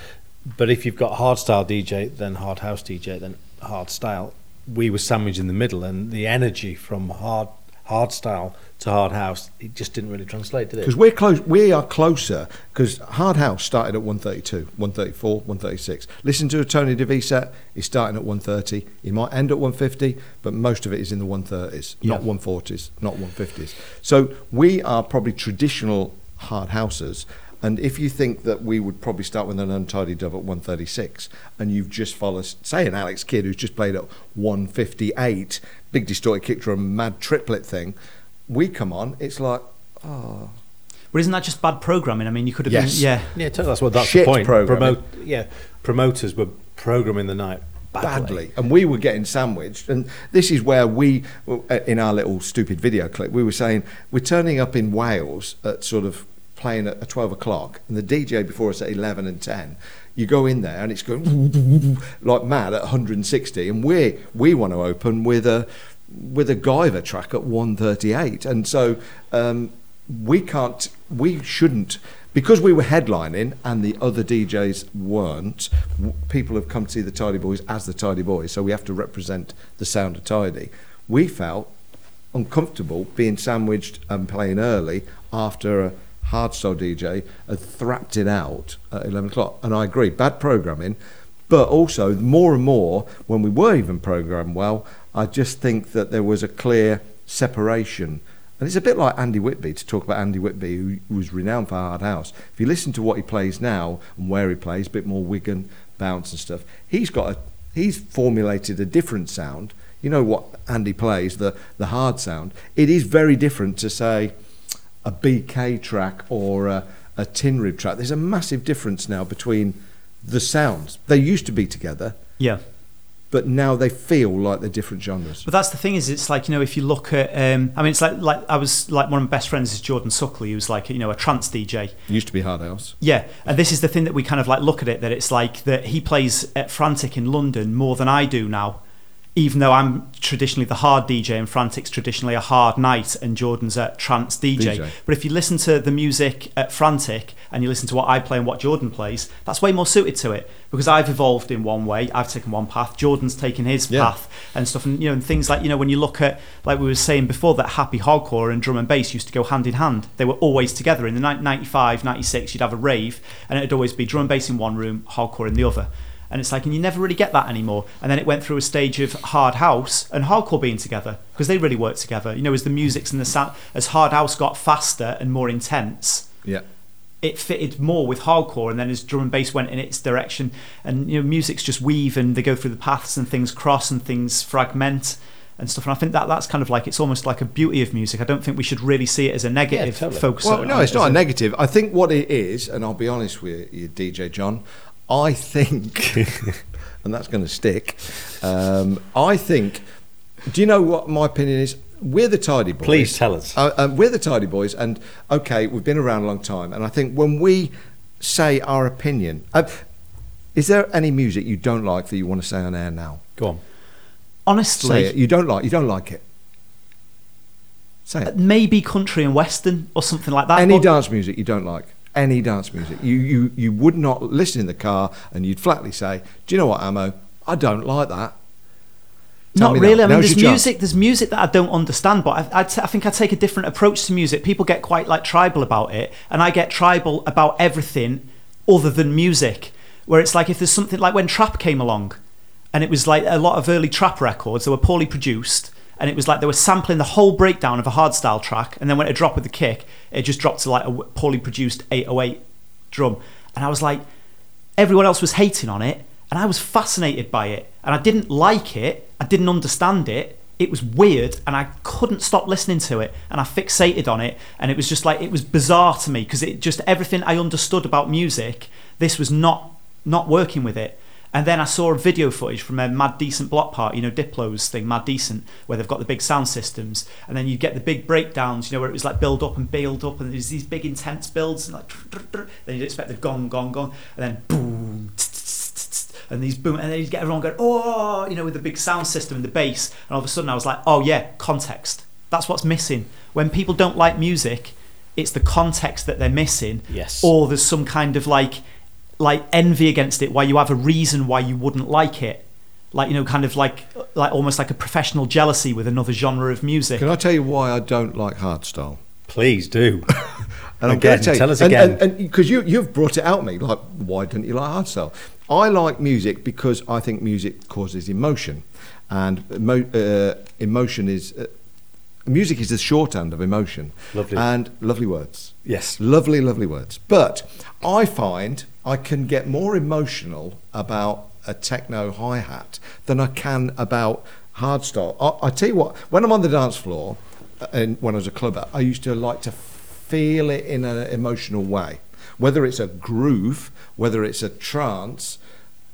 Speaker 3: But if you've got hardstyle DJ, then hard house DJ, then hard style. we were sandwiched in the middle, and the energy from hard hardstyle to hard house, it just didn't really translate, did it?
Speaker 1: Because we're close, we are closer. Because Hard House started at 132, 134, 136. Listen to a Tony De Vit set. He's starting at 130. He might end at 150, but most of it is in the 130s, not
Speaker 2: Yeah.
Speaker 1: 140s, not 150s. So we are probably traditional hard houses. And if you think that we would probably start with an untidy dove at 136, and you've just followed, say, an Alex Kidd who's just played at 158, big distorted kick drum, mad triplet thing, we come on, it's like, oh,
Speaker 2: but isn't that just bad programming I mean you could have
Speaker 1: Yes.
Speaker 2: been yeah
Speaker 3: yeah, totally, that's what that's
Speaker 1: Shit
Speaker 3: the point.
Speaker 1: programming.
Speaker 3: Promote, yeah, promoters were programming the night badly.
Speaker 1: badly. And we were getting sandwiched. And this is where we, in our little stupid video clip, we were saying we're turning up in Wales at sort of playing at 12 o'clock, and the DJ before us at 11 and 10. You go in there and it's going like mad at 160, and we we want to open with a with a Guyver track at 138, and so um, we can't, we shouldn't, because we were headlining and the other DJs weren't. People have come to see the Tidy Boys as the Tidy Boys, so we have to represent the sound of Tidy. We felt uncomfortable being sandwiched and playing early after a hardstyle DJ had thrapped it out at 11 o'clock. And I agree, bad programming, but also more and more when we were even programmed well, I just think that there was a clear separation. And it's a bit like Andy Whitby to talk about Andy Whitby, who was renowned for hard house. If you listen to what he plays now and where he plays, a bit more Wigan bounce and stuff, he's got a he's formulated a different sound. You know what Andy plays, the the hard sound. It is very different to say a BK track or a, a tin rib track. There's a massive difference now between the sounds. They used to be together,
Speaker 2: yeah
Speaker 1: but now they feel like they're different genres.
Speaker 2: But that's the thing is, it's like you know, if you look at, um, I mean, it's like like I was like one of my best friends is Jordan Suckley, who's like you know a trance DJ.
Speaker 1: Used to be hard house.
Speaker 2: Yeah, and this is the thing that we kind of like look at it that it's like that he plays at Frantic in London more than I do now, even though I'm traditionally the hard DJ and Frantic's traditionally a hard night and Jordan's a trance DJ.
Speaker 1: DJ.
Speaker 2: But if you listen to the music at Frantic and you listen to what I play and what Jordan plays, that's way more suited to it because I've evolved in one way. I've taken one path. Jordan's taken his
Speaker 1: Yeah.
Speaker 2: path and stuff, and you know, and things like you know when you look at like we were saying before that happy hardcore and drum and bass used to go hand in hand. They were always together. In the ni- 95, 96, you'd have a rave, and it'd always be drum and bass in one room, hardcore in the other. And it's like, and you never really get that anymore. And then it went through a stage of hard house and hardcore being together because they really worked together. You know, as the music's and the sound, as hard house got faster and more intense,
Speaker 1: Yeah.
Speaker 2: it fitted more with hardcore and then as drum and bass went in its direction and you know music's just weave and they go through the paths and things cross and things fragment and stuff and I think that that's kind of like it's almost like a beauty of music I don't think we should really see it as a negative
Speaker 3: totally.
Speaker 2: focus
Speaker 1: Well,
Speaker 2: on
Speaker 1: no,
Speaker 2: it
Speaker 1: it's
Speaker 2: as
Speaker 1: not a negative. I think what it is, and I'll be honest with you, DJ John, I think <laughs> and that's going to stick. Um, I think. Do you know what my opinion is? We're the tidy boys.
Speaker 3: Please tell us.
Speaker 1: Uh, um, we're the tidy boys, and okay, we've been around a long time, and I think when we say our opinion, uh, is there any music you don't like that you want to say on air now?
Speaker 3: Go on.
Speaker 2: Honestly,
Speaker 1: Say it. You don't like. You don't like it. Say it.
Speaker 2: maybe country and western or something like that.
Speaker 1: Any dance music you don't like. Any dance music. You, you, you would not listen in the car and you'd flatly say, Do you know what, Ammo? I don't like that. Tell
Speaker 2: Not really.
Speaker 1: now.
Speaker 2: I mean,
Speaker 1: Now's
Speaker 2: there's
Speaker 1: chance.
Speaker 2: music. There's music that I don't understand, but I, I'd t- I think I take a different approach to music. People get quite like tribal about it, and I get tribal about everything other than music. Where it's like if there's something like when trap came along, and it was like a lot of early trap records that were poorly produced, and it was like they were sampling the whole breakdown of a hardstyle track, and then when it dropped with the kick, it just dropped to like a poorly produced 808 drum, and I was like, everyone else was hating on it and I was fascinated by it and I didn't like it I didn't understand it it was weird and I couldn't stop listening to it and I fixated on it and it was just like it was bizarre to me because it just everything I understood about music this was not not working with it and then I saw a video footage from a Mad Decent block party, you know, Diplo's thing, Mad Decent, where they've got the big sound systems, and then you get the big breakdowns, you know, where it was like build up and build up, and there's these big intense builds, and like, then you'd expect the gong, gong, gong, and then boom, and these boom, and then you'd get everyone going, oh, you know, with the big sound system and the bass, and all of a sudden I was like, oh yeah, context. That's what's missing. When people don't like music, it's the context that they're missing,
Speaker 3: Yes.
Speaker 2: or there's some kind of like like envy against it why you have a reason why you wouldn't like it like you know kind of like like almost like a professional jealousy with another genre of music
Speaker 1: Can I tell you why I don't like hardstyle?
Speaker 3: Please do. <laughs>
Speaker 1: And I'm gonna tell, you-
Speaker 3: tell us
Speaker 1: and-
Speaker 3: again.
Speaker 1: Because you, you've brought it out me, like, why don't you like hardstyle? I like music because I think music causes emotion. And emo, uh, emotion is, uh, music is the shorthand of emotion.
Speaker 3: Lovely.
Speaker 1: And lovely words.
Speaker 3: Yes.
Speaker 1: Lovely, lovely words. But I find I can get more emotional about a techno hi hat than I can about hardstyle. I, I tell you what, when I'm on the dance floor, uh, and when I was a clubber, I used to like to feel it in an emotional way, whether it's a groove, whether it's a trance.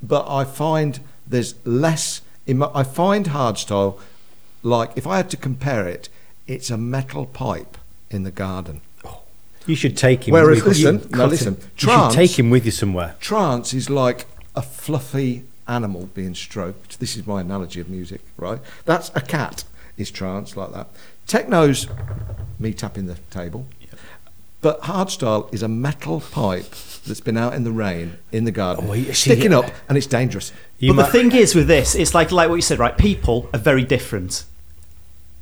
Speaker 1: But I find there's less. Emo- I find hardstyle like if I had to compare it, it's a metal pipe in the garden.
Speaker 3: You should take him.
Speaker 1: Whereas,
Speaker 3: with you.
Speaker 1: listen, no,
Speaker 3: Cut
Speaker 1: listen,
Speaker 3: him. You should take him with you somewhere.
Speaker 1: Trance is like a fluffy animal being stroked. This is my analogy of music, right? That's a cat is trance like that. Techno's me tapping the table. But hardstyle is a metal pipe that's been out in the rain in the garden,
Speaker 3: Oh, see-
Speaker 1: sticking up, and it's dangerous.
Speaker 3: You
Speaker 2: but
Speaker 3: might-
Speaker 2: the thing is with this it's like like what you said right people are very different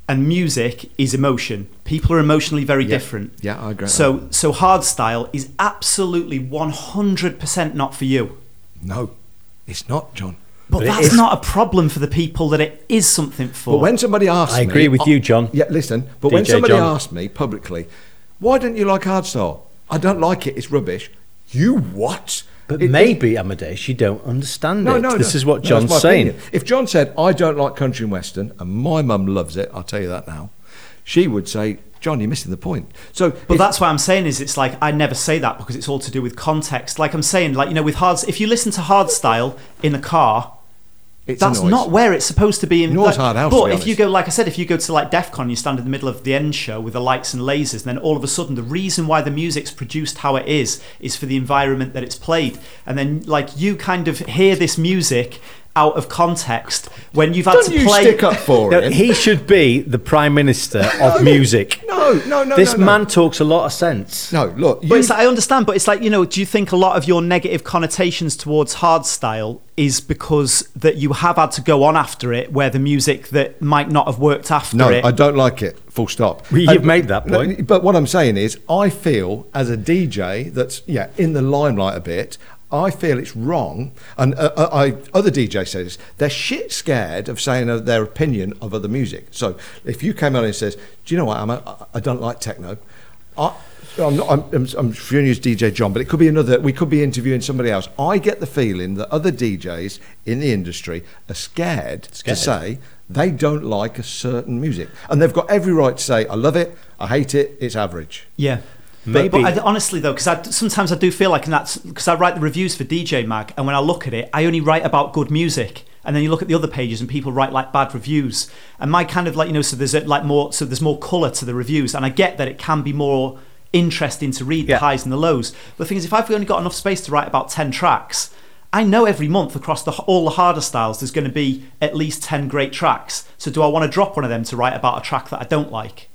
Speaker 2: and music is emotion people are emotionally very
Speaker 1: Yeah.
Speaker 2: different
Speaker 1: Yeah, I agree.
Speaker 2: so so hardstyle is absolutely 100% not for you
Speaker 1: no, it's not, John.
Speaker 2: but,
Speaker 3: But
Speaker 2: that's not a problem for the people that it is something for
Speaker 1: But when somebody asks
Speaker 3: I
Speaker 1: me,
Speaker 3: agree with
Speaker 1: oh,
Speaker 3: you, John.
Speaker 1: Yeah, listen. But when somebody
Speaker 3: John.
Speaker 1: asks me publicly, why don't you like hardstyle? I don't like it. It's rubbish. You what?
Speaker 3: But
Speaker 1: It-
Speaker 3: maybe, Amadeus, you don't understand
Speaker 1: No,
Speaker 3: it.
Speaker 1: no,
Speaker 3: this
Speaker 1: no.
Speaker 3: is what John's
Speaker 1: that's my
Speaker 3: saying.
Speaker 1: opinion. If John said, I don't like country and western, and my mum loves it, I'll tell you that now, she would say, John, you're missing the point. So,
Speaker 2: But
Speaker 1: if-
Speaker 2: that's what I'm saying is it's like I never say that because it's all to do with context. Like I'm saying, like you know, with hard, if you listen to hardstyle in a car,
Speaker 1: it's
Speaker 2: that's not where it's supposed to be. In
Speaker 1: Nor
Speaker 2: like,
Speaker 1: hard house,
Speaker 2: But if you go, like I said, if you go to like Defqon, you stand in the middle of the end show with the lights and lasers, and then all of a sudden, the reason why the music's produced how it is is for the environment that it's played, and then like you kind of hear this music out of context when you've had
Speaker 1: Don't
Speaker 2: to
Speaker 1: you
Speaker 2: play.
Speaker 1: stick up <laughs> for
Speaker 3: No,
Speaker 1: him.
Speaker 3: he should be the prime minister <laughs> of music.
Speaker 1: no, no, no,
Speaker 3: this
Speaker 1: no, no.
Speaker 3: man talks a lot of sense.
Speaker 1: No, look,
Speaker 2: But it's like, I understand, but it's like you know. Do you think a lot of your negative connotations towards hardstyle is because that you have had to go on after it, where the music that might not have worked after
Speaker 1: no,
Speaker 2: it?
Speaker 1: I don't like it. Full stop.
Speaker 3: Well, you've
Speaker 1: And-
Speaker 3: made that point.
Speaker 1: but what I'm saying is, I feel as a DJ that's yeah in the limelight a bit. I feel it's wrong, and uh, uh, I, other DJs say this. They're shit scared of saying uh, their opinion of other music. So if you came on and says, "Do you know what? I'm a, I don't like techno," I, I'm not. I'm, I'm, I'm sure you use DJ John, but it could be another. We could be interviewing somebody else. I get the feeling that other DJs in the industry are scared,
Speaker 3: Scared.
Speaker 1: to say they don't like a certain music, and they've got every right to say, "I love it, I hate it, it's average."
Speaker 2: yeah. But, but
Speaker 3: Maybe-
Speaker 2: I, honestly though, because I, sometimes I do feel like, and that's because I write the reviews for DJ Mag, and when I look at it, I only write about good music. And then you look at the other pages, and people write like bad reviews. And my kind of like you know, so there's a, like more, so there's more color to the reviews, and I get that it can be more interesting to read
Speaker 3: Yeah.
Speaker 2: the highs and the lows. But the thing is, if I've only got enough space to write about ten tracks, I know every month across the, all the harder styles, there's going to be at least ten great tracks. So do I want to drop one of them to write about a track that I don't like?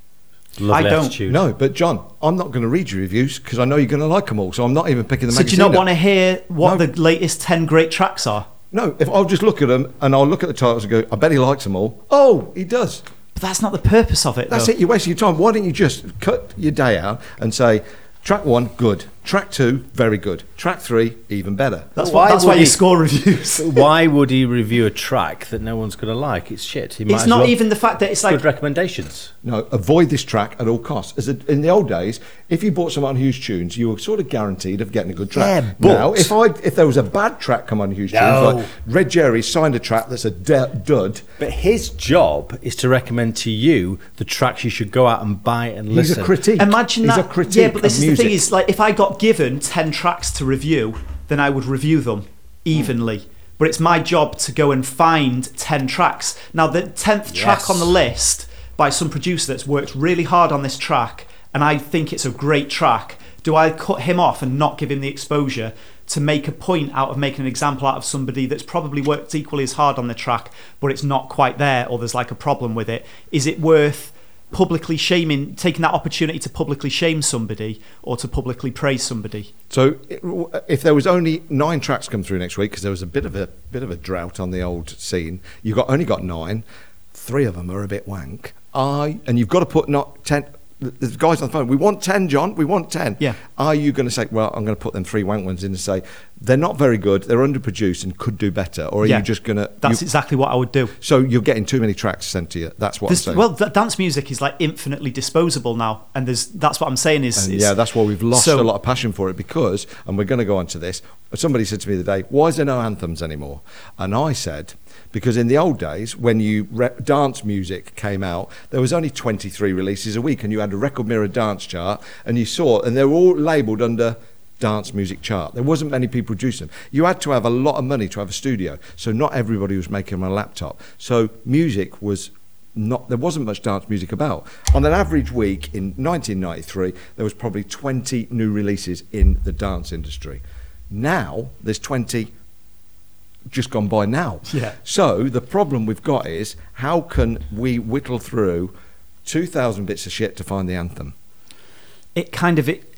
Speaker 3: Lovely
Speaker 2: I don't.
Speaker 3: attitude.
Speaker 1: No, but John, I'm not going to read your reviews because I know you're going to like them all. So I'm not even picking the
Speaker 2: So do you not
Speaker 1: up.
Speaker 2: want to hear what
Speaker 1: No.
Speaker 2: the latest ten great tracks are?
Speaker 1: No, if I'll just look at them and I'll look at the titles and go, I bet he likes them all. Oh, he does.
Speaker 2: But that's not the purpose of it.
Speaker 1: That's
Speaker 2: though.
Speaker 1: it. You're wasting your time. Why don't you just cut your day out and say, track one, good. Track two, very good. Track three, even better.
Speaker 2: That's
Speaker 3: Why
Speaker 2: why. That's
Speaker 3: would
Speaker 2: why you
Speaker 3: he-
Speaker 2: score reviews. <laughs>
Speaker 3: Why would he review a track that no one's going to like? It's shit. He might
Speaker 2: it's not
Speaker 3: well-
Speaker 2: even the fact that it's
Speaker 3: good
Speaker 2: like
Speaker 3: recommendations.
Speaker 1: No, avoid this track at all costs. As a, in the old days, if you bought some unused tunes, you were sort of guaranteed of getting a good track.
Speaker 3: Yeah, but-
Speaker 1: now, if I if there was a bad track come unused
Speaker 3: No.
Speaker 1: tunes, like Red Jerry signed a track that's a de- dud,
Speaker 3: But his job is to recommend to you the tracks you should go out and buy and
Speaker 1: he's
Speaker 3: listen.
Speaker 1: He's a critique.
Speaker 2: imagine
Speaker 1: he's
Speaker 2: that.
Speaker 1: a critique
Speaker 2: yeah, but this
Speaker 1: of
Speaker 2: is the thing: is like if I got given ten tracks to review, then I would review them evenly. Hmm. But it's my job to go and find ten tracks. Now, the tenth track on the list by some producer that's worked really hard on this track, and I think it's a great track. Do I cut him off and not give him the exposure to make a point out of making an example out of somebody that's probably worked equally as hard on the track, but it's not quite there, or there's like a problem with it? Is it worth publicly shaming, taking that opportunity to publicly shame somebody or to publicly praise somebody?
Speaker 1: So, if there was only nine tracks come through next week, because there was a bit of a bit of a drought on the old scene, you got only got nine. Three of them are a bit wank. I and you've got to put not ten. There's guys on the phone. We want ten, John. We want ten.
Speaker 2: Yeah.
Speaker 1: Are you going to say, well, I'm going to put them three wank ones in and say they're not very good, they're underproduced and could do better, or are
Speaker 2: Yeah.
Speaker 1: you just going to?
Speaker 2: That's exactly what I would do.
Speaker 1: so you're getting too many tracks sent to you. That's what saying.
Speaker 2: well, th- dance music is like infinitely disposable now, and there's that's what I'm saying is,
Speaker 1: yeah, that's why we've lost
Speaker 2: so-
Speaker 1: a lot of passion for it because, and we're going to go on to this. Somebody said to me the other day, "Why is there no anthems anymore?" And I said, because in the old days, when you re- dance music came out, there was only 23 releases a week, and you had a Record Mirror dance chart, and you saw, and they were all labelled under dance music chart. There wasn't many people producing them. You had to have a lot of money to have a studio, so not everybody was making on a laptop. So music was not there wasn't much dance music about. On an average week in 1993, there was probably 20 new releases in the dance industry. Now there's 20 just gone by now.
Speaker 2: Yeah.
Speaker 1: So the problem we've got is how can we whittle through 2,000 bits of shit to find the anthem?
Speaker 2: it kind of it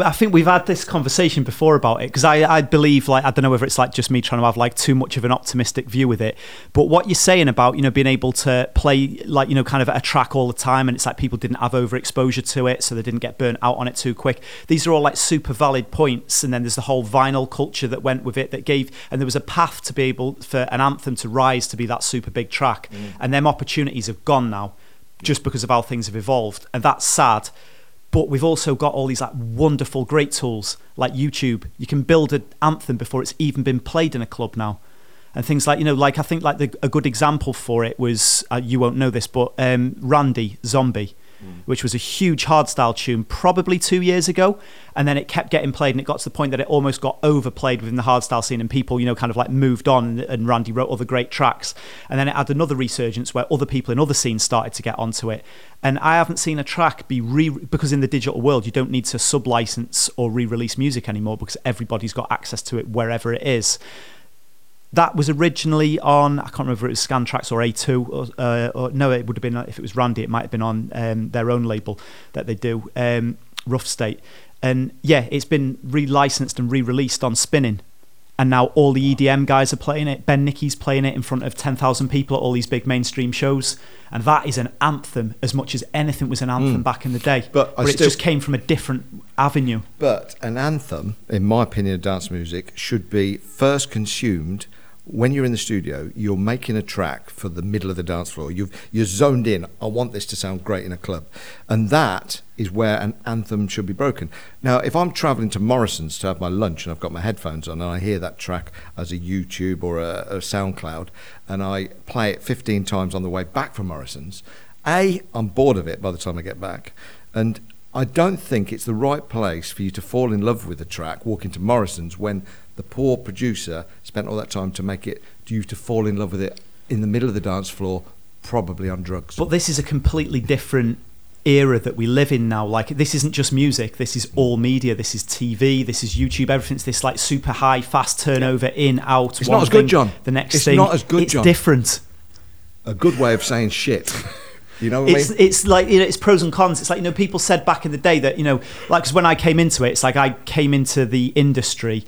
Speaker 2: I think we've had this conversation before about it because I, I believe like I don't know whether it's like just me trying to have like too much of an optimistic view with it but what you're saying about you know being able to play like you know kind of a track all the time and it's like people didn't have overexposure to it so they didn't get burnt out on it too quick. These are all like super valid points and then there's the whole vinyl culture that went with it that gave and there was a path to be able for an anthem to rise to be that super big track. Mm. And them opportunities have gone now just because of how things have evolved and that's sad but we've also got all these like wonderful great tools like youtube. You can build an anthem before it's even been played in a club now. And things like you know like i think like the, a good example for it was uh, you won't know this but um, randy zombie Mm. which was a huge hardstyle tune probably two years ago. And then it kept getting played and it got to the point that it almost got overplayed within the hardstyle scene and people you know kind of like moved on and, and randy wrote other great tracks. And then it had another resurgence where other people in other scenes started to get onto it. And i haven't seen a track be re because in the digital world you don't need to sub-license or re-release music anymore because everybody's got access to it wherever it is that was originally on I can't remember if it was Scantraxx or A2 or, uh, or no it would have been if it was Randy it might have been on um, their own label that they do um, Rough State. And yeah it's been re-licensed and re-released on Spinnin'. And now all the EDM guys are playing it. Ben Nicky's playing it in front of 10,000 people at all these big mainstream shows. And that is an anthem as much as anything was an anthem back in the day.
Speaker 1: But
Speaker 2: but it
Speaker 1: still-
Speaker 2: just came from a different avenue.
Speaker 1: But an anthem, in my opinion, of dance music should be first consumed when you're in the studio. You're making a track for the middle of the dance floor. You've you're zoned in. I want this to sound great in a club, and that is where an anthem should be broken. Now, if I'm travelling to Morrison's to have my lunch and I've got my headphones on and I hear that track as a YouTube or a, a SoundCloud, and I play it 15 times on the way back from Morrison's, a I'm bored of it by the time I get back, and I don't think it's the right place for you to fall in love with a track, walk into Morrison's when the poor producer spent all that time to make it, you to fall in love with it in the middle of the dance floor, probably on drugs.
Speaker 2: But this is a completely different era that we live in now. Like this isn't just music. This is all media. This is TV. This is YouTube. Everything's this like super high, fast turnover in out.
Speaker 1: It's
Speaker 2: one
Speaker 1: not as good, John.
Speaker 2: The next
Speaker 1: It's
Speaker 2: thing.
Speaker 1: not as good,
Speaker 2: It's
Speaker 1: John.
Speaker 2: different.
Speaker 1: a good way of saying shit. <laughs> You know what I
Speaker 2: It's
Speaker 1: mean?
Speaker 2: it's like you know it's pros and cons. It's like you know people said back in the day that you know like, because when I came into it, it's like I came into the industry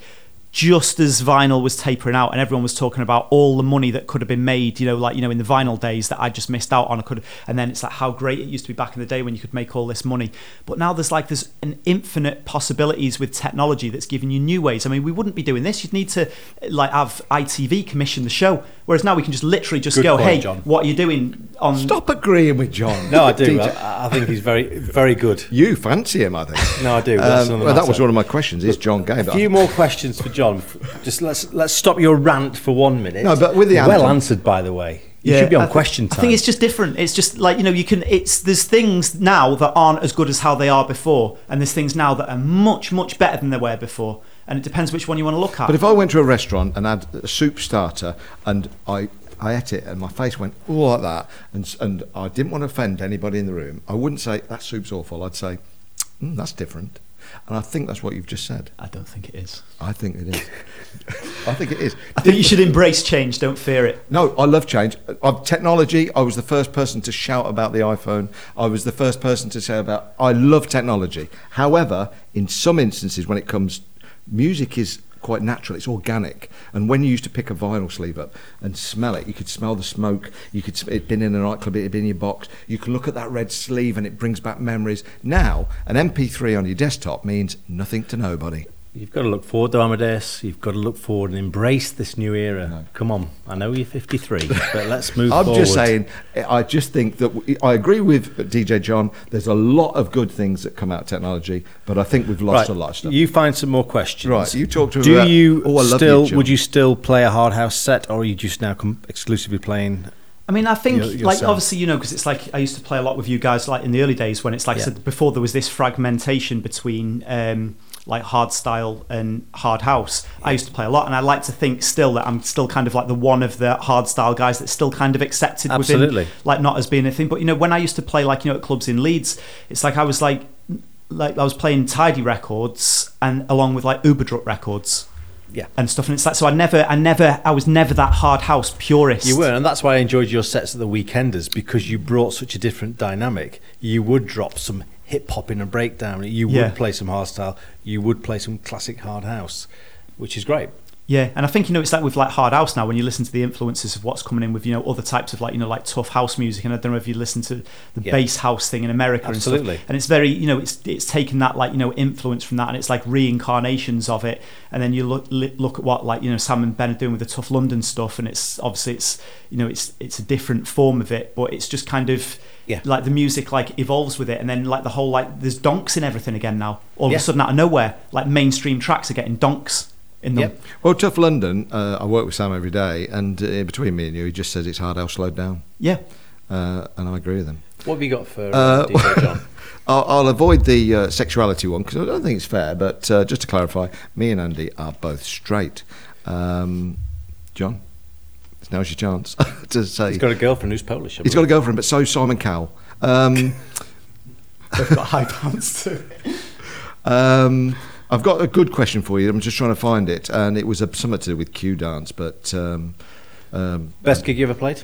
Speaker 2: just as vinyl was tapering out and everyone was talking about all the money that could have been made you know like you know in the vinyl days that I just missed out on I could and then it's like how great it used to be back in the day when you could make all this money but now there's like there's an infinite possibilities with technology that's giving you new ways I mean we wouldn't be doing this you'd need to like have ITV commission the show whereas now we can just literally just
Speaker 3: Good
Speaker 2: go
Speaker 3: point,
Speaker 2: hey
Speaker 3: John.
Speaker 2: what are you doing on
Speaker 1: Stop agreeing with John.
Speaker 3: No, I do. <laughs> I, I think he's very, very good.
Speaker 1: You fancy him, I think.
Speaker 3: No, I do.
Speaker 1: Um, well, that was one of my questions. Is John gay?
Speaker 3: A few more questions for John. Just let's let's stop your rant for one minute.
Speaker 1: No, but with the
Speaker 3: well answered, by the way. You should be
Speaker 2: I
Speaker 3: on
Speaker 2: thi-
Speaker 3: question time.
Speaker 2: I think it's just different. It's just like you know, you can. It's there's things now that aren't as good as how they are before, and there's things now that are much much better than they were before. And it depends which one you want to look at.
Speaker 1: But if I went to a restaurant and had a soup starter and I, I ate it and my face went all like that and, and I didn't want to offend anybody in the room, I wouldn't say that soup's awful. I'd say, mm, that's different. And I think that's what you've just said.
Speaker 2: I don't think it is.
Speaker 1: I think it is. <laughs> I think it is.
Speaker 2: I think you should embrace change. Don't fear it.
Speaker 1: No, I love change. Of technology, I was the first person to shout about the iPhone. I was the first person to say about I love technology. However, in some instances when it comes music is quite natural, it's organic. And when you used to pick a vinyl sleeve up and smell it, you could smell the smoke, you could it'd been in a nightclub, it'd been in your box. You can look at that red sleeve and it brings back memories. Now, an MP3 on your desktop means nothing to nobody.
Speaker 3: You've got to look forward to Amadeus. You've got to look forward and embrace this new era. Come on, I know you're 53, but let's move
Speaker 1: I'm
Speaker 3: forward.
Speaker 1: just saying, I just think that we, I agree with DJ John. There's a lot of good things that come out of technology, but I think we've lost
Speaker 3: Right,
Speaker 1: a lot of stuff.
Speaker 3: you find some more questions.
Speaker 1: Right, you talk to
Speaker 3: Do
Speaker 1: about-
Speaker 3: you
Speaker 1: Oh, I love you,
Speaker 3: still? Would you still play a hard house set, or are you just now com- exclusively playing?
Speaker 2: I mean, I think
Speaker 3: Your-
Speaker 2: like obviously you know because it's like I used to play a lot with you guys like in the early days when it's like
Speaker 3: Yeah.
Speaker 2: said before there was this fragmentation between um, like hard style and hard house. I used to play a lot, and I like to think still that I'm still kind of like the one of the hard style guys that's still kind of accepted
Speaker 3: Absolutely.
Speaker 2: within like not as being a thing. But you know when I used to play like you know at clubs in Leeds, it's like I was like like I was playing Tidy Records and along with like Uberdruck Records.
Speaker 3: Yeah.
Speaker 2: And stuff, and it's like so. I never, I never, I was never that hard house purist.
Speaker 3: You were, and that's why I enjoyed your sets at the Weekenders because you brought such a different dynamic. You would drop some hip hop in a breakdown. You would
Speaker 2: Yeah.
Speaker 3: play some hardstyle. You would play some classic hard house, which is great.
Speaker 2: Yeah, and I think you know it's like with like hard house now when you listen to the influences of what's coming in with you know other types of like you know like tough house music and I don't know if you listen to the
Speaker 3: Yeah.
Speaker 2: bass house thing in America
Speaker 3: Absolutely.
Speaker 2: and and it's very you know it's it's taken that like you know influence from that and it's like reincarnations of it and then you look look at what like you know Sam and Ben are doing with the tough London stuff and it's obviously it's you know it's it's a different form of it but it's just kind of
Speaker 3: Yeah.
Speaker 2: like the music like evolves with it and then like the whole like there's donks in everything again now all
Speaker 3: Yeah.
Speaker 2: of a sudden out of nowhere like mainstream tracks are getting donks in them
Speaker 3: Yep.
Speaker 1: well, Tough London, uh, I work with Sam every day, and uh, between me and you, he just says it's hard i'll slow down.
Speaker 2: yeah
Speaker 1: Uh, and I agree with him.
Speaker 3: What have you got for
Speaker 1: Uh,
Speaker 3: uh, DJ John? <laughs>
Speaker 1: I'll, I'll avoid the uh, sexuality one because I don't think it's fair. But uh, just to clarify, me and Andy are both straight. Um, John, now's your chance <laughs> to say
Speaker 3: He's got a girlfriend who's Polish.
Speaker 1: He's got a
Speaker 3: believe.
Speaker 1: go for him. But so Simon Cowell. Um, <laughs>
Speaker 2: They've got high pounds too.
Speaker 1: um, I've got a good question for you. I'm just trying to find it, and it was a, something to do with Q dance. But um, um,
Speaker 3: Best gig you ever played?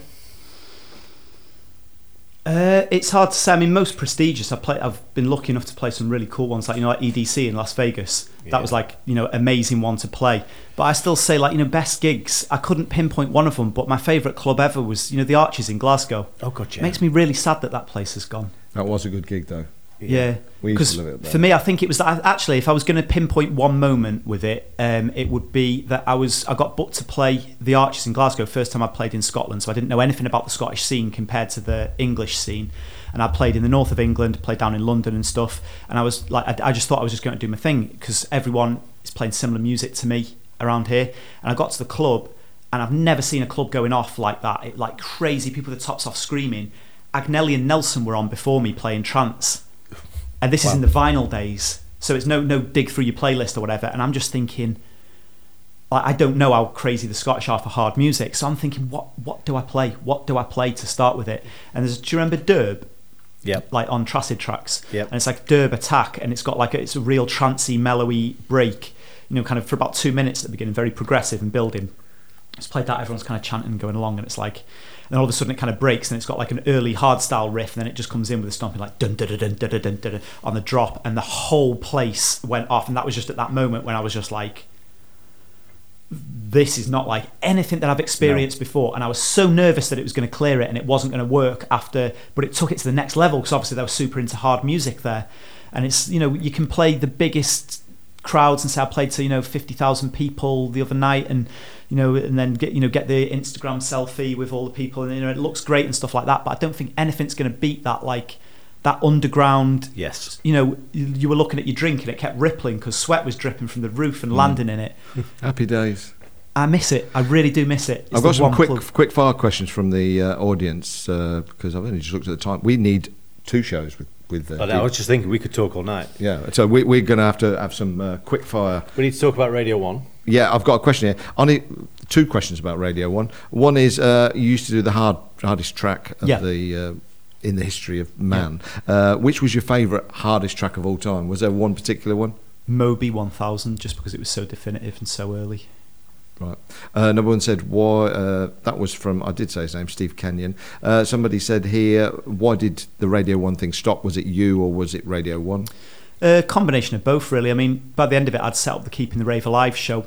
Speaker 2: Uh, it's hard to say. I mean, most prestigious. I play. I've been lucky enough to play some really cool ones, like you know, like EDC in Las Vegas.
Speaker 3: Yeah.
Speaker 2: That was like you know, amazing one to play. But I still say like you know, best gigs. I couldn't pinpoint one of them, but my favourite club ever was you know the Arches in Glasgow.
Speaker 3: Oh God, yeah.
Speaker 2: Makes me really sad that that place has gone.
Speaker 1: that was a good gig, though.
Speaker 2: Yeah, because
Speaker 1: to love it there.
Speaker 2: for me, I think it was that. Actually, if I was going to pinpoint one moment with it, um, it would be that I was I got booked to play the Arches in Glasgow. First time I played in Scotland, so I didn't know anything about the Scottish scene compared to the English scene. And I played in the north of England, played down in London and stuff. And I was like, I, I just thought I was just going to do my thing because everyone is playing similar music to me around here. And I got to the club, and I've never seen a club going off like that. It, like crazy people with the tops off screaming. Agnelli and Nelson were on before me playing trance and this is in the vinyl days, so it's no no dig through your playlist or whatever. And I'm just thinking, like, I don't know how crazy the Scottish are for hard music, so I'm thinking, what what do I play? What do I play to start with it? And there's, do you remember Derb?
Speaker 3: Yeah.
Speaker 2: like on Tracid tracks.
Speaker 3: Yep.
Speaker 2: And it's like Derb Attack, and it's got like a, it's a real trancey, mellowy break. You know, kind of for about two minutes at the beginning, very progressive and building. It's played that, everyone's kind of chanting and going along, and it's like, then all of a sudden it kind of breaks, and it's got like an early hard style riff, and then it just comes in with a stomping like dun dun dun dun dun dun dun, dun, dun on the drop, and the whole place went off, and that was just at that moment when I was just like, this is not like anything that I've experienced before. And I was so nervous that it was going to clear it and it wasn't going to work after, but it took it to the next level because obviously they were super into hard music there. And it's, you know, you can play the biggest crowds and say I played to, you know, 50,000 people the other night and, you know, and then get, you know, get the Instagram selfie with all the people and, you know, it looks great and stuff like that. But I don't think anything's going to beat that, like, that underground
Speaker 3: Yes.
Speaker 2: you know, you- you were looking at your drink and it kept rippling because sweat was dripping from the roof and landing in it. <laughs>
Speaker 1: Happy days.
Speaker 2: I miss it. I really do miss it. It's
Speaker 1: I've got some quick
Speaker 2: club-
Speaker 1: quick fire questions from the uh, audience uh, because I've only just looked at the time. We need two shows with with. Uh,
Speaker 3: But I was just thinking we could talk all night.
Speaker 1: yeah, so we, we're going to have to have some uh, quick fire.
Speaker 3: We need to talk about Radio One.
Speaker 1: Yeah, I've got a question here. Only two questions about Radio One. One is uh, you used to do the hard hardest track of
Speaker 2: Yeah.
Speaker 1: the. Uh, in the history of man, uh, which was your favourite hardest track of all time? Was there one particular one?
Speaker 2: Moby 1000 just because it was so definitive and so early.
Speaker 1: Right. Uh, number one said why. Uh, that was from I did say his name, Steve Kenyon. Uh, somebody said here, why did the Radio One thing stop? Was it you or was it Radio One?
Speaker 2: A combination of both, really. I mean, by the end of it, I'd set up the Keeping the Rave Alive show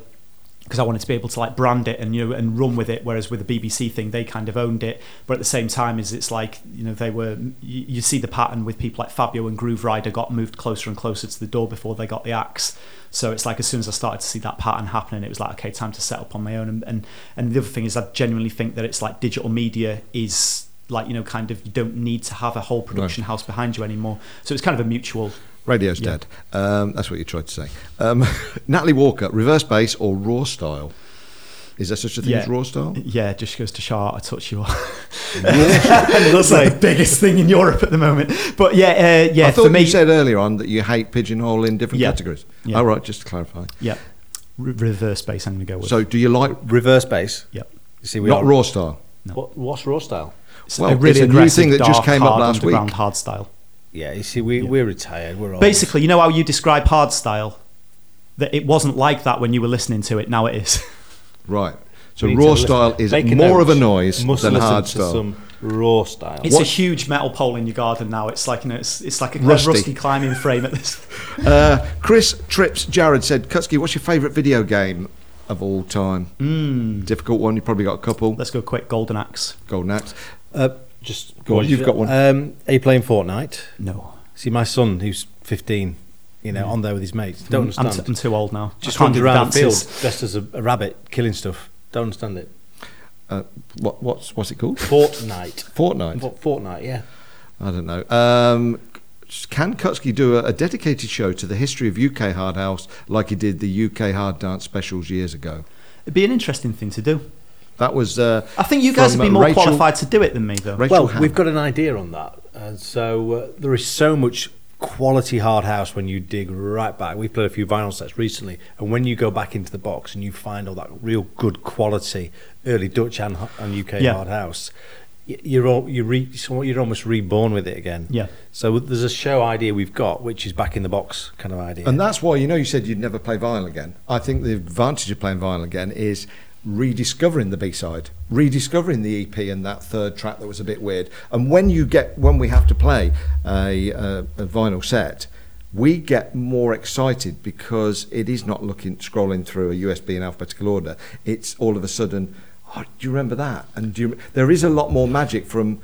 Speaker 2: because I wanted to be able to like brand it and you know and run with it. Whereas with the BBC thing, they kind of owned it, but at the same time, is it's like you know they were. You, you see the pattern with people like Fabio and Grooverider got moved closer and closer to the door before they got the axe. So it's like as soon as I started to see that pattern happening, it was like okay, time to set up on my own. And and, and the other thing is, I genuinely think that it's like digital media is like you know kind of you don't need to have a whole production house behind you anymore. So it's kind of a mutual.
Speaker 1: Radio's
Speaker 2: Yeah.
Speaker 1: dead. Um, that's what you tried to say. Um, <laughs> Natalie Walker, reverse bass or raw style? Is there such a thing
Speaker 2: Yeah.
Speaker 1: as raw style?
Speaker 2: Yeah, just goes to show how I touch you. <laughs> That's like the <laughs> biggest thing in Europe at the moment. But yeah, uh, yeah.
Speaker 1: I thought
Speaker 2: for me,
Speaker 1: you said earlier on that you hate pigeonhole in different
Speaker 2: Yeah.
Speaker 1: categories.
Speaker 2: Yeah.
Speaker 1: All right, just to clarify.
Speaker 2: yeah, Re- reverse bass. I'm going to go with.
Speaker 1: So, do you like
Speaker 3: Reverse bass.
Speaker 2: Yep.
Speaker 3: You see, we
Speaker 1: not
Speaker 3: are,
Speaker 1: raw style?
Speaker 3: What, what's raw style?
Speaker 2: It's
Speaker 1: well,
Speaker 2: a really
Speaker 1: it's a new
Speaker 2: aggressive,
Speaker 1: thing that just
Speaker 2: dark,
Speaker 1: came up
Speaker 2: hard
Speaker 1: last week.
Speaker 2: underground hard style.
Speaker 3: Yeah, you see, we,
Speaker 2: Yeah.
Speaker 3: we're retired. We're old.
Speaker 2: Basically, you know how you describe hard style. That it wasn't like that when you were listening to it. Now it is. <laughs>
Speaker 1: Right. So,
Speaker 3: We need to
Speaker 1: raw style is
Speaker 3: make
Speaker 1: more of a
Speaker 3: note.
Speaker 1: noise
Speaker 3: Must
Speaker 1: than
Speaker 3: listen
Speaker 1: hard
Speaker 3: to
Speaker 1: style.
Speaker 3: Some raw style.
Speaker 2: It's a huge metal pole in your garden now. It's like you know, it's it's like a
Speaker 1: Rusty.
Speaker 2: rusty, climbing frame at this. <laughs>
Speaker 1: Uh, Chris Trips Jared said, Kutski, what's your favourite video game of all time?
Speaker 2: Mm.
Speaker 1: Difficult one. You probably got a couple.
Speaker 2: Let's go quick. Golden Axe.
Speaker 1: Golden Axe.
Speaker 3: Uh, just
Speaker 1: Go on, you've got one.
Speaker 3: Um, are you playing Fortnite?
Speaker 2: No,
Speaker 3: See, my son, who's 15, you know, on there with his mates. Don't
Speaker 2: I'm,
Speaker 3: understand.
Speaker 2: t- I'm too old now.
Speaker 3: just
Speaker 2: I can't
Speaker 3: runs
Speaker 2: do
Speaker 3: around the
Speaker 2: dances.
Speaker 3: field dressed as a, a rabbit, killing stuff. Don't understand it.
Speaker 1: Uh, what, what's what's it called?
Speaker 3: Fortnite.
Speaker 1: Fortnite.
Speaker 3: What Fortnite? Yeah.
Speaker 1: I don't know. Um, can Kutski do a, a dedicated show to the history of UK hard house like he did the UK hard dance specials years ago?
Speaker 2: It'd be an interesting thing to do.
Speaker 1: That was. Uh,
Speaker 2: I think you guys
Speaker 1: From,
Speaker 2: would be
Speaker 1: uh,
Speaker 2: more
Speaker 1: Rachel-
Speaker 2: qualified to do it than me, though.
Speaker 1: Rachel
Speaker 3: well,
Speaker 1: Ham.
Speaker 3: we've got an idea on that, and so uh, there is so much quality hard house when you dig right back. We've played a few vinyl sets recently, and when you go back into the box and you find all that real good quality early Dutch and, and UK
Speaker 2: Yeah.
Speaker 3: hard house, you're all, you're, re, you're almost reborn with it again.
Speaker 2: Yeah.
Speaker 3: So there's a show idea we've got, which is back in the box kind of idea.
Speaker 1: And that's why, you know, you said you'd never play vinyl again. I think the advantage of playing vinyl again is rediscovering the B-side, rediscovering the EP and that third track that was a bit weird. And when you get, when we have to play a, a, a vinyl set, we get more excited because it is not looking, scrolling through a USB in alphabetical order. It's all of a sudden, oh, do you remember that? And you, there is a lot more magic from.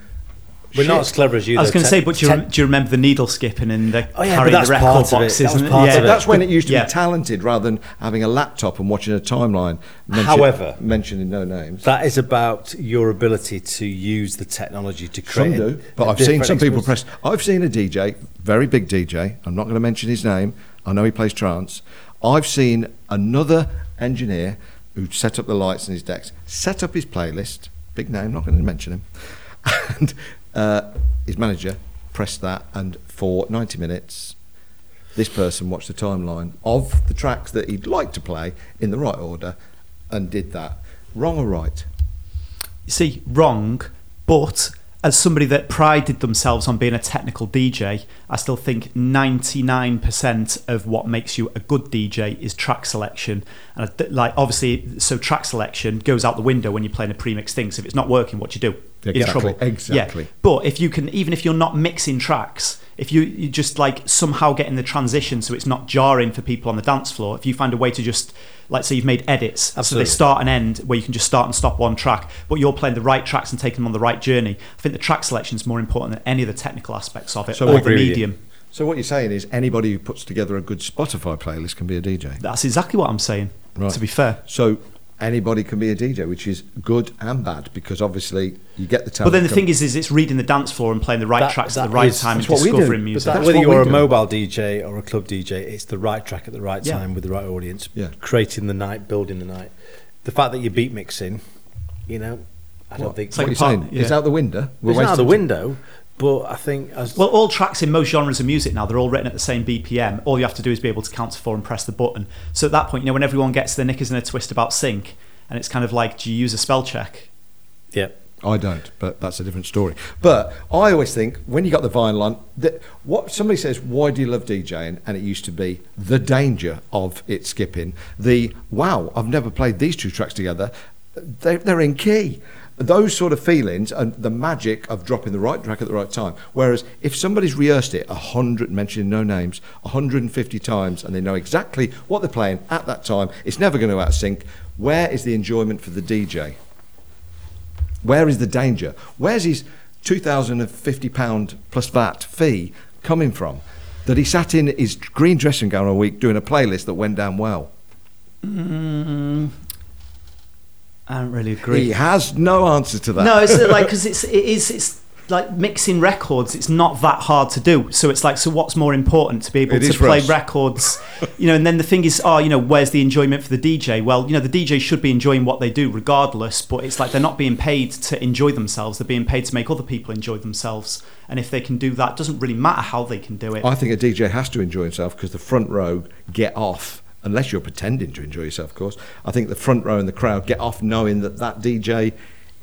Speaker 3: We're not as clever as you.
Speaker 2: I was going to say, but do you, rem- do you remember the needle skipping and the
Speaker 3: Oh, yeah,
Speaker 2: carrying
Speaker 3: that's
Speaker 2: the record
Speaker 3: part of it.
Speaker 2: boxes?
Speaker 3: That was part
Speaker 2: yeah.
Speaker 3: of it.
Speaker 1: That's when it used to
Speaker 2: Yeah.
Speaker 1: be talented rather than having a laptop and watching a timeline. mention-
Speaker 3: However-
Speaker 1: mentioning no names.
Speaker 3: That is about your ability to use the technology to create.
Speaker 1: Some do, but I've seen
Speaker 3: different
Speaker 1: some people
Speaker 3: experience.
Speaker 1: press. I've seen a DJ, very big DJ. I'm not going to mention his name. I know he plays trance. I've seen another engineer who set up the lights in his decks, set up his playlist. Big name, not going to mention him. <laughs> And uh, his manager pressed that, and for 90 minutes, This person watched the timeline of the tracks that he'd like to play in the right order and did that. Wrong or right?
Speaker 2: You see, wrong, but as somebody that prided themselves on being a technical DJ, I still think 99% of what makes you a good DJ is track selection. And like obviously, so track selection goes out the window when you're playing a pre-mixed thing. So if it's not working, what you do? You're in
Speaker 1: Exactly,
Speaker 2: trouble.
Speaker 1: exactly.
Speaker 2: Yeah. But if you can, even if you're not mixing tracks, if you, you just like somehow get in the transition so it's not jarring for people on the dance floor, if you find a way to just, like, say you've made edits, so they start and end where you can just start and stop one track, but you're playing the right tracks and taking them on the right journey. I think the track selection is more important than any of the technical aspects of it
Speaker 1: So
Speaker 2: or the
Speaker 3: agree with you.
Speaker 2: medium.
Speaker 1: So what you're saying is anybody who puts together a good Spotify playlist can be a DJ.
Speaker 2: That's exactly what I'm saying.
Speaker 1: Right.
Speaker 2: To be fair.
Speaker 1: So anybody can be a DJ, which is good and bad because obviously you get the
Speaker 2: But then the
Speaker 1: come-
Speaker 2: thing is, is it's reading the dance floor and playing the right
Speaker 3: That-
Speaker 2: tracks at the right
Speaker 3: is-
Speaker 2: time and
Speaker 1: that's what we do.
Speaker 2: discovering
Speaker 1: But
Speaker 2: music.
Speaker 1: that's
Speaker 3: whether
Speaker 1: what
Speaker 3: you're a
Speaker 1: do.
Speaker 3: mobile DJ or a club DJ, it's the right track at the right
Speaker 2: Yeah.
Speaker 3: time with the right audience.
Speaker 1: Yeah.
Speaker 3: Creating the night, building the night. The fact that you're beat mixing, you know, I don't
Speaker 1: What?
Speaker 3: think
Speaker 2: It's
Speaker 1: what
Speaker 2: like
Speaker 1: are you
Speaker 2: part-
Speaker 1: saying? It's
Speaker 2: yeah.
Speaker 1: out the window. We're
Speaker 3: it's out the
Speaker 1: wasting-
Speaker 3: window, but I think as
Speaker 2: Well, all tracks in most genres of music now, they're all written at the same BPM. All you have to do is be able to count to four and press the button. So at that point, you know, when everyone gets their knickers in a twist about sync, and it's kind of like, do you use a spell check?
Speaker 3: yeah,
Speaker 1: I don't, but that's a different story. But I always think when you got the vinyl on, that what somebody says, why do you love DJing? And it used to be the danger of it skipping. The wow, I've never played these two tracks together. They're, they're in key. Those sort of feelings and the magic of dropping the right track at the right time. Whereas if somebody's rehearsed it a hundred, mentioning no names, 150 times, and they know exactly what they're playing at that time, it's never going to out sync. Where is the enjoyment for the DJ? Where is the danger? Where's his £2,050 plus VAT fee coming from? That he sat in his green dressing gown a week doing a playlist that went down well. Mm.
Speaker 2: I don't really agree.
Speaker 1: He has no answer to that.
Speaker 2: No, it's uh, like because it's it is it's like mixing records. It's not that hard to do. So it's like so what's more important to be able
Speaker 1: It
Speaker 2: to play
Speaker 1: us.
Speaker 2: records, <laughs> you know? And then the thing is, oh, you know, where's the enjoyment for the DJ? Well, you know, the DJ should be enjoying what they do regardless. But it's like they're not being paid to enjoy themselves. They're being paid to make other people enjoy themselves. And if they can do that, it doesn't really matter how they can do it.
Speaker 1: I think a DJ has to enjoy himself because the front row get off, unless you're pretending to enjoy yourself, of course. I think the front row and the crowd get off knowing that that DJ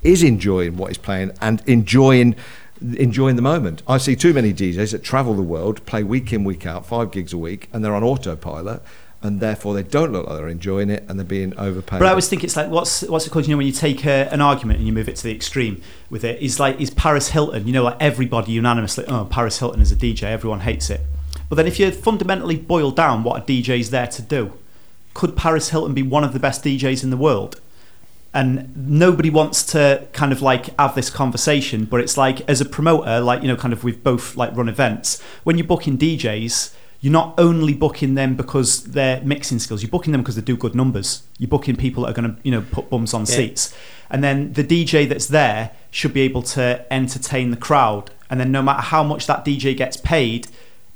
Speaker 1: is enjoying what he's playing and enjoying enjoying the moment. I see too many DJs that travel the world, play week in, week out, five gigs a week, and they're on autopilot, and therefore they don't look like they're enjoying it and they're being overpaid.
Speaker 2: But I always think it's like what's what's it called? You know, when you take a, an argument and you move it to the extreme with it, is like is Paris Hilton. You know, like everybody unanimously, oh, Paris Hilton is a DJ. Everyone hates it. But then if you fundamentally boil down what a DJ is there to do, could Paris Hilton be one of the best DJs in the world? And nobody wants to kind of like have this conversation, but it's like as a promoter, like you know, kind of we've both like run events. When you're booking DJs, you're not only booking them because they're mixing skills. You're booking them because they do good numbers. You're booking people that are going to you know put bums on
Speaker 3: Yeah.
Speaker 2: seats, and then the DJ that's there should be able to entertain the crowd. And then no matter how much that DJ gets paid,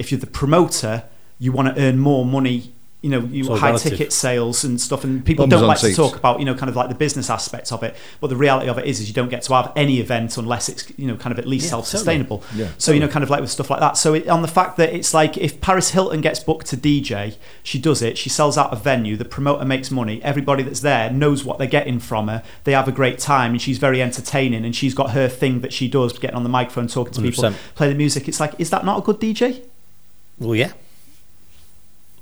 Speaker 2: if you're the promoter, you want to earn more money. You know, you high
Speaker 3: relative.
Speaker 2: ticket sales and stuff, and people
Speaker 1: Bums
Speaker 2: don't like
Speaker 1: seats.
Speaker 2: to talk about you know kind of like the business aspects of it. But the reality of it is, is you don't get to have any event unless it's you know kind of at least
Speaker 3: Yeah,
Speaker 2: self-sustainable.
Speaker 1: Yeah,
Speaker 2: so you know, kind of like with stuff like that. So it, on the fact that it's like if Paris Hilton gets booked to DJ, she does it. She sells out a venue. The promoter makes money. Everybody that's there knows what they're getting from her. They have a great time, and she's very entertaining. And she's got her thing that she does, getting on the microphone, talking to people,
Speaker 3: 100%.
Speaker 2: play the music. It's like, is that not a good DJ?
Speaker 3: Well, yeah,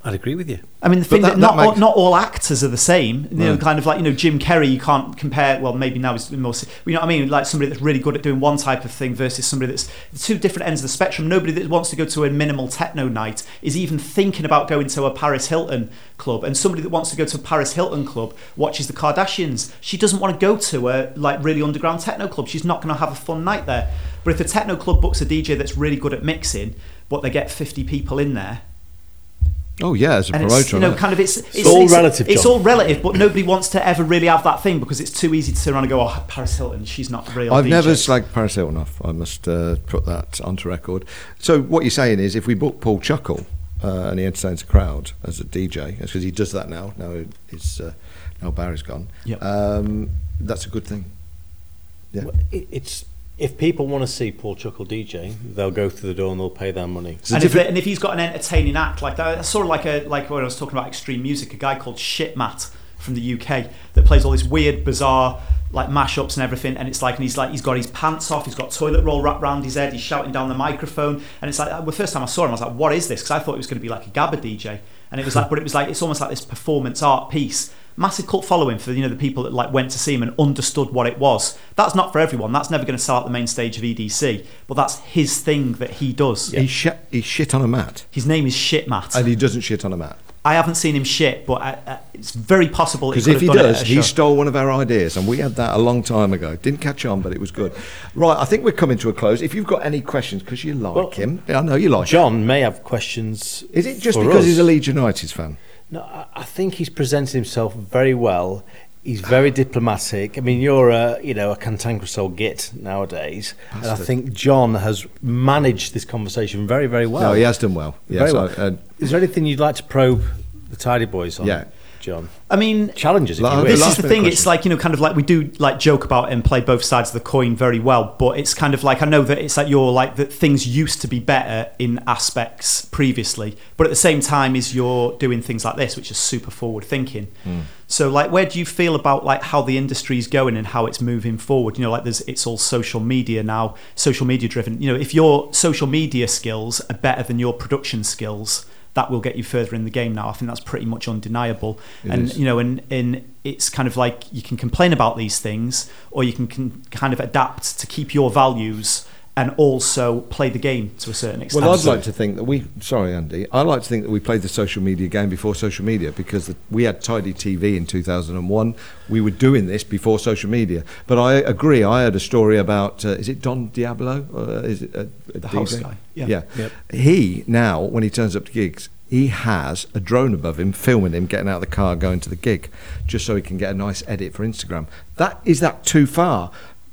Speaker 3: I'd agree with you.
Speaker 2: I mean, the thing
Speaker 1: that-
Speaker 2: that,
Speaker 1: that
Speaker 2: not all,
Speaker 1: makes-
Speaker 2: not all actors are the same. You know,
Speaker 1: Right.
Speaker 2: kind of like you know Jim Carrey. You can't compare. Well, maybe now he's more. You know what I mean? Like somebody that's really good at doing one type of thing versus somebody that's two different ends of the spectrum. Nobody that wants to go to a minimal techno night is even thinking about going to a Paris Hilton club, and somebody that wants to go to a Paris Hilton club watches the Kardashians. She doesn't want to go to a like really underground techno club. She's not going to have a fun night there. But if the techno club books a DJ that's really good at mixing, but they get fifty people in there
Speaker 1: oh, yeah, as a
Speaker 2: and
Speaker 1: promoter.
Speaker 2: it's, you know,
Speaker 1: know.
Speaker 2: kind of it's it's,
Speaker 3: all
Speaker 2: it's,
Speaker 3: relative,
Speaker 2: It's
Speaker 3: John.
Speaker 2: all relative, but nobody wants to ever really have that thing because it's too easy to turn around and go, "Oh, Paris Hilton, she's not real."
Speaker 1: I've
Speaker 2: DJ.
Speaker 1: never slagged Paris Hilton off. I must uh, put that onto record. So what you're saying is, if we book Paul Chuckle uh, and he entertains a crowd as a DJ, because he does that now. Now he's uh, now Barry's gone.
Speaker 2: Yep.
Speaker 1: Um, that's a good thing. Yeah.
Speaker 3: Well, it, it's if people want to see Paul Chuckle DJ, they'll go through the door and they'll pay their money.
Speaker 2: And if, and if he's got an entertaining act like that, sort of like a like when I was talking about extreme music, a guy called Shitmat from the UK that plays all this weird, bizarre like mashups and everything, and it's like and he's like he's got his pants off, he's got toilet roll wrapped around his head, he's shouting down the microphone, and it's like the first time I saw him, I was like, what is this? Because I thought it was going to be like a Gabba DJ, and it was <laughs> like, but it was like it's almost like this performance art piece. Massive cult following for you know the people that like went to see him and understood what it was. That's not for everyone. That's never going to sell out the main stage of EDC, but that's his thing that he does.
Speaker 1: He, sh- he shit on a mat,
Speaker 2: His name is Shitmat.
Speaker 1: and he doesn't shit on a mat.
Speaker 2: I haven't seen him shit, but I, I, it's very possible.
Speaker 1: Because
Speaker 2: could
Speaker 1: if he
Speaker 2: done
Speaker 1: does, he
Speaker 2: show.
Speaker 1: stole one of our ideas, and we had that a long time ago. Didn't catch on, but it was good. Right, I think we're coming to a close. If you've got any questions, because you like
Speaker 3: Well,
Speaker 1: him, I know you like him.
Speaker 3: John may have questions.
Speaker 1: Is it just
Speaker 3: for
Speaker 1: because
Speaker 3: us.
Speaker 1: he's a Leeds United fan?
Speaker 3: No, I- I think he's presented himself very well. He's very <laughs> diplomatic. I mean, you're a you know a cantankerous old git nowadays, and I think John has managed this conversation very, very well.
Speaker 1: no, he has done well.
Speaker 3: Very well.
Speaker 1: I-
Speaker 3: Is there anything you'd like to probe the Tidy Boys on?
Speaker 1: Yeah.
Speaker 3: John.
Speaker 2: I mean,
Speaker 3: Challenges, if
Speaker 1: Like,
Speaker 3: you
Speaker 1: Okay,
Speaker 2: this
Speaker 1: last
Speaker 2: is the
Speaker 1: minute
Speaker 2: thing. It's like you know, kind of like we do like joke about and play both sides of the coin very well. But it's kind of like I know that it's like you're like that things used to be better in aspects previously, but at the same time, is you're doing things like this, which is super forward thinking.
Speaker 1: Hmm.
Speaker 2: So like, where do you feel about like how the industry is going and how it's moving forward? You know, like there's it's all social media now, social media driven. You know, if your social media skills are better than your production skills. That will get you further in the game now. I think that's pretty much undeniable.
Speaker 1: It
Speaker 2: and
Speaker 1: is.
Speaker 2: you know, and, and it's kind of like you can complain about these things or you can, can kind of adapt to keep your values and also play the game to a certain extent.
Speaker 1: Well, I'd like to think that we. Sorry, Andy. I like to think that we played the social media game before social media because the, we had Tidy TV in 2001. We were doing this before social media. But I agree. I heard a story about. Uh, is it Don Diablo? Uh, is it a, a
Speaker 2: The house guy, yeah.
Speaker 1: Yeah.
Speaker 3: Yep.
Speaker 1: He now, when he turns up to gigs, he has a drone above him filming him getting out of the car going to the gig, just so he can get a nice edit for Instagram. That is that too far.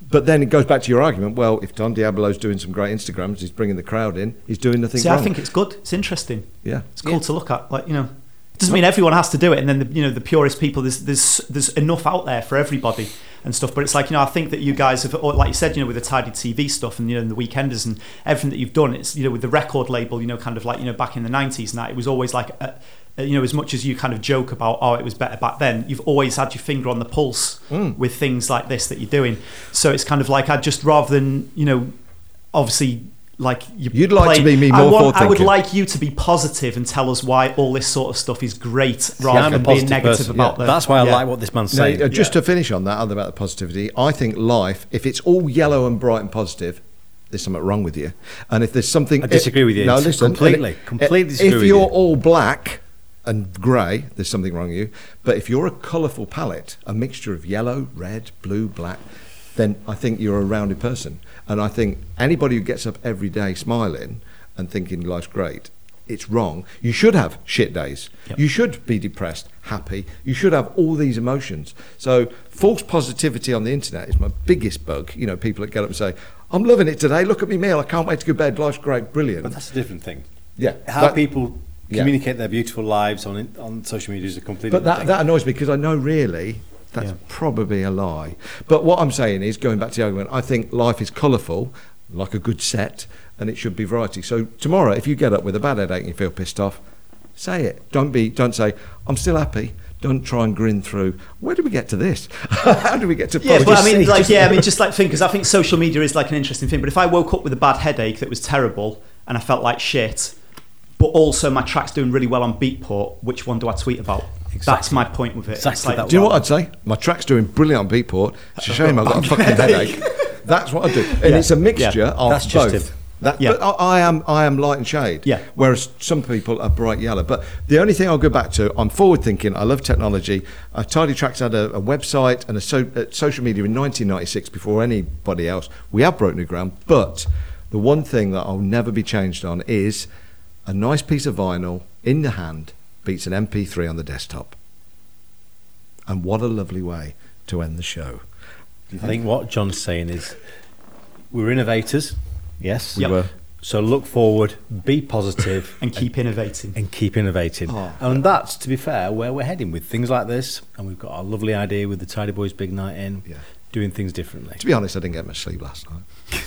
Speaker 1: But then it goes back to your argument. Well, if Don Diablo's doing some great Instagrams, he's bringing the crowd in. He's doing nothing
Speaker 2: See,
Speaker 1: wrong.
Speaker 2: I think it's good. It's interesting.
Speaker 1: Yeah.
Speaker 2: It's cool to look at. Like you know, it doesn't mean everyone has to do it. And then the, you know the purest people, there's there's there's enough out there for everybody and stuff. But it's like you know, I think that you guys have, or like you said, you know, with the tidy TV stuff and you know, and the weekenders and everything that you've done. It's you know, with the record label, you know, kind of like you know, back in the '90s and that, it was always like. A, a- you know, as much as you kind of joke about, oh, it was better back then, you've always had your finger on the pulse
Speaker 1: Mm.
Speaker 2: with things like this that you're doing. So it's kind of like I'd just rather than, you know, obviously like you
Speaker 1: You'd like to be me
Speaker 2: I,
Speaker 1: more
Speaker 2: want, I would
Speaker 1: forward-thinking.
Speaker 2: like you to be positive and tell us why all this sort of stuff is great rather
Speaker 3: a
Speaker 2: than being
Speaker 3: positive
Speaker 2: negative
Speaker 3: person.
Speaker 2: about
Speaker 3: Yeah.
Speaker 2: the
Speaker 3: That's why I
Speaker 2: yeah.
Speaker 3: like what this man's
Speaker 1: No,
Speaker 3: saying.
Speaker 1: uh, just
Speaker 2: Yeah.
Speaker 1: to finish on that, other about the positivity, I think life, if it's all yellow and bright and positive, there's something wrong with you. And if there's something,
Speaker 3: I disagree with you.
Speaker 1: No, listen,
Speaker 3: completely,
Speaker 1: it-
Speaker 3: completely disagree
Speaker 1: If you're
Speaker 3: you.
Speaker 1: all black and grey, there's something wrong with you. But if you're a colourful palette, a mixture of yellow, red, blue, black, then I think you're a rounded person. And I think anybody who gets up every day smiling and thinking life's great, it's wrong. You should have shit days.
Speaker 2: Yep.
Speaker 1: You should be depressed, happy. You should have all these emotions. So false positivity on the internet is my biggest bug. You know, people that get up and say, "I'm loving it today. Look at me meal. I can't wait to go to bed. Life's great, brilliant."
Speaker 3: But that's a different thing.
Speaker 1: yeah,
Speaker 3: How
Speaker 1: but-
Speaker 3: people
Speaker 1: Yeah.
Speaker 3: communicate their beautiful lives on on social media is a complete.
Speaker 1: But that,
Speaker 3: thing.
Speaker 1: that annoys me because I know really that's
Speaker 2: Yeah.
Speaker 1: probably a lie. But what I'm saying is, going back to the argument, I think life is colourful, like a good set, and it should be variety. So tomorrow, if you get up with a bad headache and you feel pissed off, say it. Don't be. Don't say I'm still happy. Don't try and grin through. Where do we get to this? <laughs> How do we get to?
Speaker 2: Yeah, but I mean,
Speaker 3: just-
Speaker 2: like, yeah, I mean, just like think because I think social media is like an interesting thing. But if I woke up with a bad headache that was terrible and I felt like shit, but also my track's doing really well on Beatport, which one do I tweet about? That's my point with it.
Speaker 3: Exactly
Speaker 2: like,
Speaker 3: that
Speaker 1: Do you know what I'd say? My track's doing brilliant on Beatport. It's a shame I've got a <laughs> fucking headache. That's what I do, and
Speaker 2: Yeah.
Speaker 1: it's a mixture
Speaker 2: Yeah.
Speaker 1: of
Speaker 3: That's just
Speaker 1: both. That,
Speaker 2: Yeah.
Speaker 1: But I, I am I am light and shade.
Speaker 2: Yeah.
Speaker 1: Whereas some people are bright yellow. But the only thing I'll go back to, I'm forward thinking. I love technology. Uh, Tidy Tracks had a, a website and a so, uh, social media in 1996 before anybody else. We have broke new ground. But the one thing that I'll never be changed on is a nice piece of vinyl in the hand beats an MP3 on the desktop. And what a lovely way to end the show.
Speaker 3: I think what John's saying is we're innovators, yes.
Speaker 2: We Yep. were.
Speaker 3: So look forward, be positive, <laughs>
Speaker 2: and keep innovating.
Speaker 3: and keep innovating.
Speaker 1: Oh.
Speaker 3: And that's, to be fair, where we're heading with things like this. And we've got our lovely idea with the Tidy Boys Big Night In.
Speaker 1: Yeah.
Speaker 3: doing things differently.
Speaker 1: To be honest, I didn't get much sleep last night. <laughs>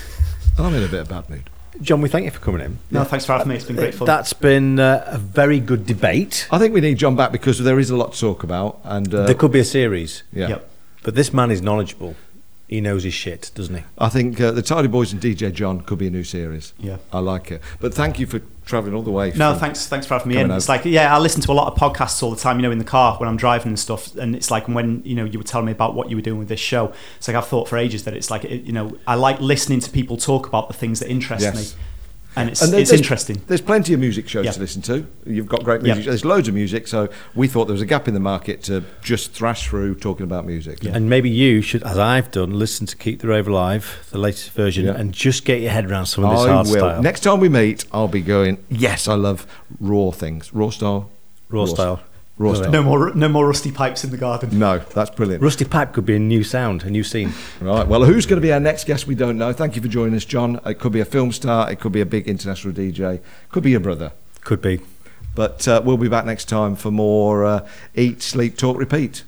Speaker 1: and I'm in a bit of bad mood.
Speaker 3: John, we thank you for coming in.
Speaker 2: No, thanks for having me. It's been great fun.
Speaker 3: That's been uh, a very good debate.
Speaker 1: I think we need John back because there is a lot to talk about. And uh,
Speaker 3: there could be a series,
Speaker 1: yeah.
Speaker 2: Yep.
Speaker 3: but this man is knowledgeable. He knows his shit, doesn't he?
Speaker 1: I think uh, the Tidy Boys and DJ John could be a new series.
Speaker 2: Yeah.
Speaker 1: I like it. But thank you for travelling all the way.
Speaker 2: No, thanks. Thanks for having me
Speaker 1: coming
Speaker 2: in. It's like, yeah, I listen to a lot of podcasts all the time. You know, in the car when I'm driving and stuff. And it's like when you know you were telling me about what you were doing with this show. It's like I've thought for ages that it's like it, you know I like listening to people talk about the things that interest
Speaker 1: Yes.
Speaker 2: me, and it's
Speaker 1: And there-
Speaker 2: it's
Speaker 1: there's-
Speaker 2: interesting.
Speaker 1: There's plenty of music shows
Speaker 2: Yeah.
Speaker 1: to listen to. You've got great
Speaker 2: Yeah.
Speaker 1: music. There's loads of music. So we thought there was a gap in the market to just thrash through talking about music.
Speaker 2: Yeah.
Speaker 3: And maybe you should, as I've done, listen to Keep the Rave Alive, the latest version,
Speaker 1: Yeah.
Speaker 3: and just get your head around some of this
Speaker 1: I
Speaker 3: hard
Speaker 1: will.
Speaker 3: style.
Speaker 1: Next time we meet, I'll be going, yes, I love raw things. Raw style.
Speaker 3: Raw style.
Speaker 1: Raw
Speaker 3: Love it.
Speaker 1: Style.
Speaker 2: No more no more rusty pipes in the garden.
Speaker 1: No, that's brilliant.
Speaker 3: Rusty Pipe could be a new sound, a new scene.
Speaker 1: Right. Well, who's going to be our next guest? We don't know. Thank you for joining us, John. It could be a film star. It could be a big international DJ. Could be your brother.
Speaker 3: Could be.
Speaker 1: But uh, we'll be back next time for more uh, Eat, Sleep, Talk, Repeat.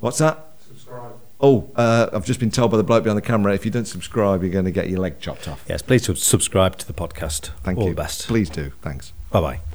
Speaker 1: What's that? Subscribe. Oh, uh, I've just been told by the bloke behind the camera if you don't subscribe, you're going to get your leg chopped off.
Speaker 3: Yes, please subscribe to the podcast.
Speaker 1: Thank
Speaker 3: All
Speaker 1: you.
Speaker 3: the best.
Speaker 1: Please do. Thanks.
Speaker 3: Bye bye.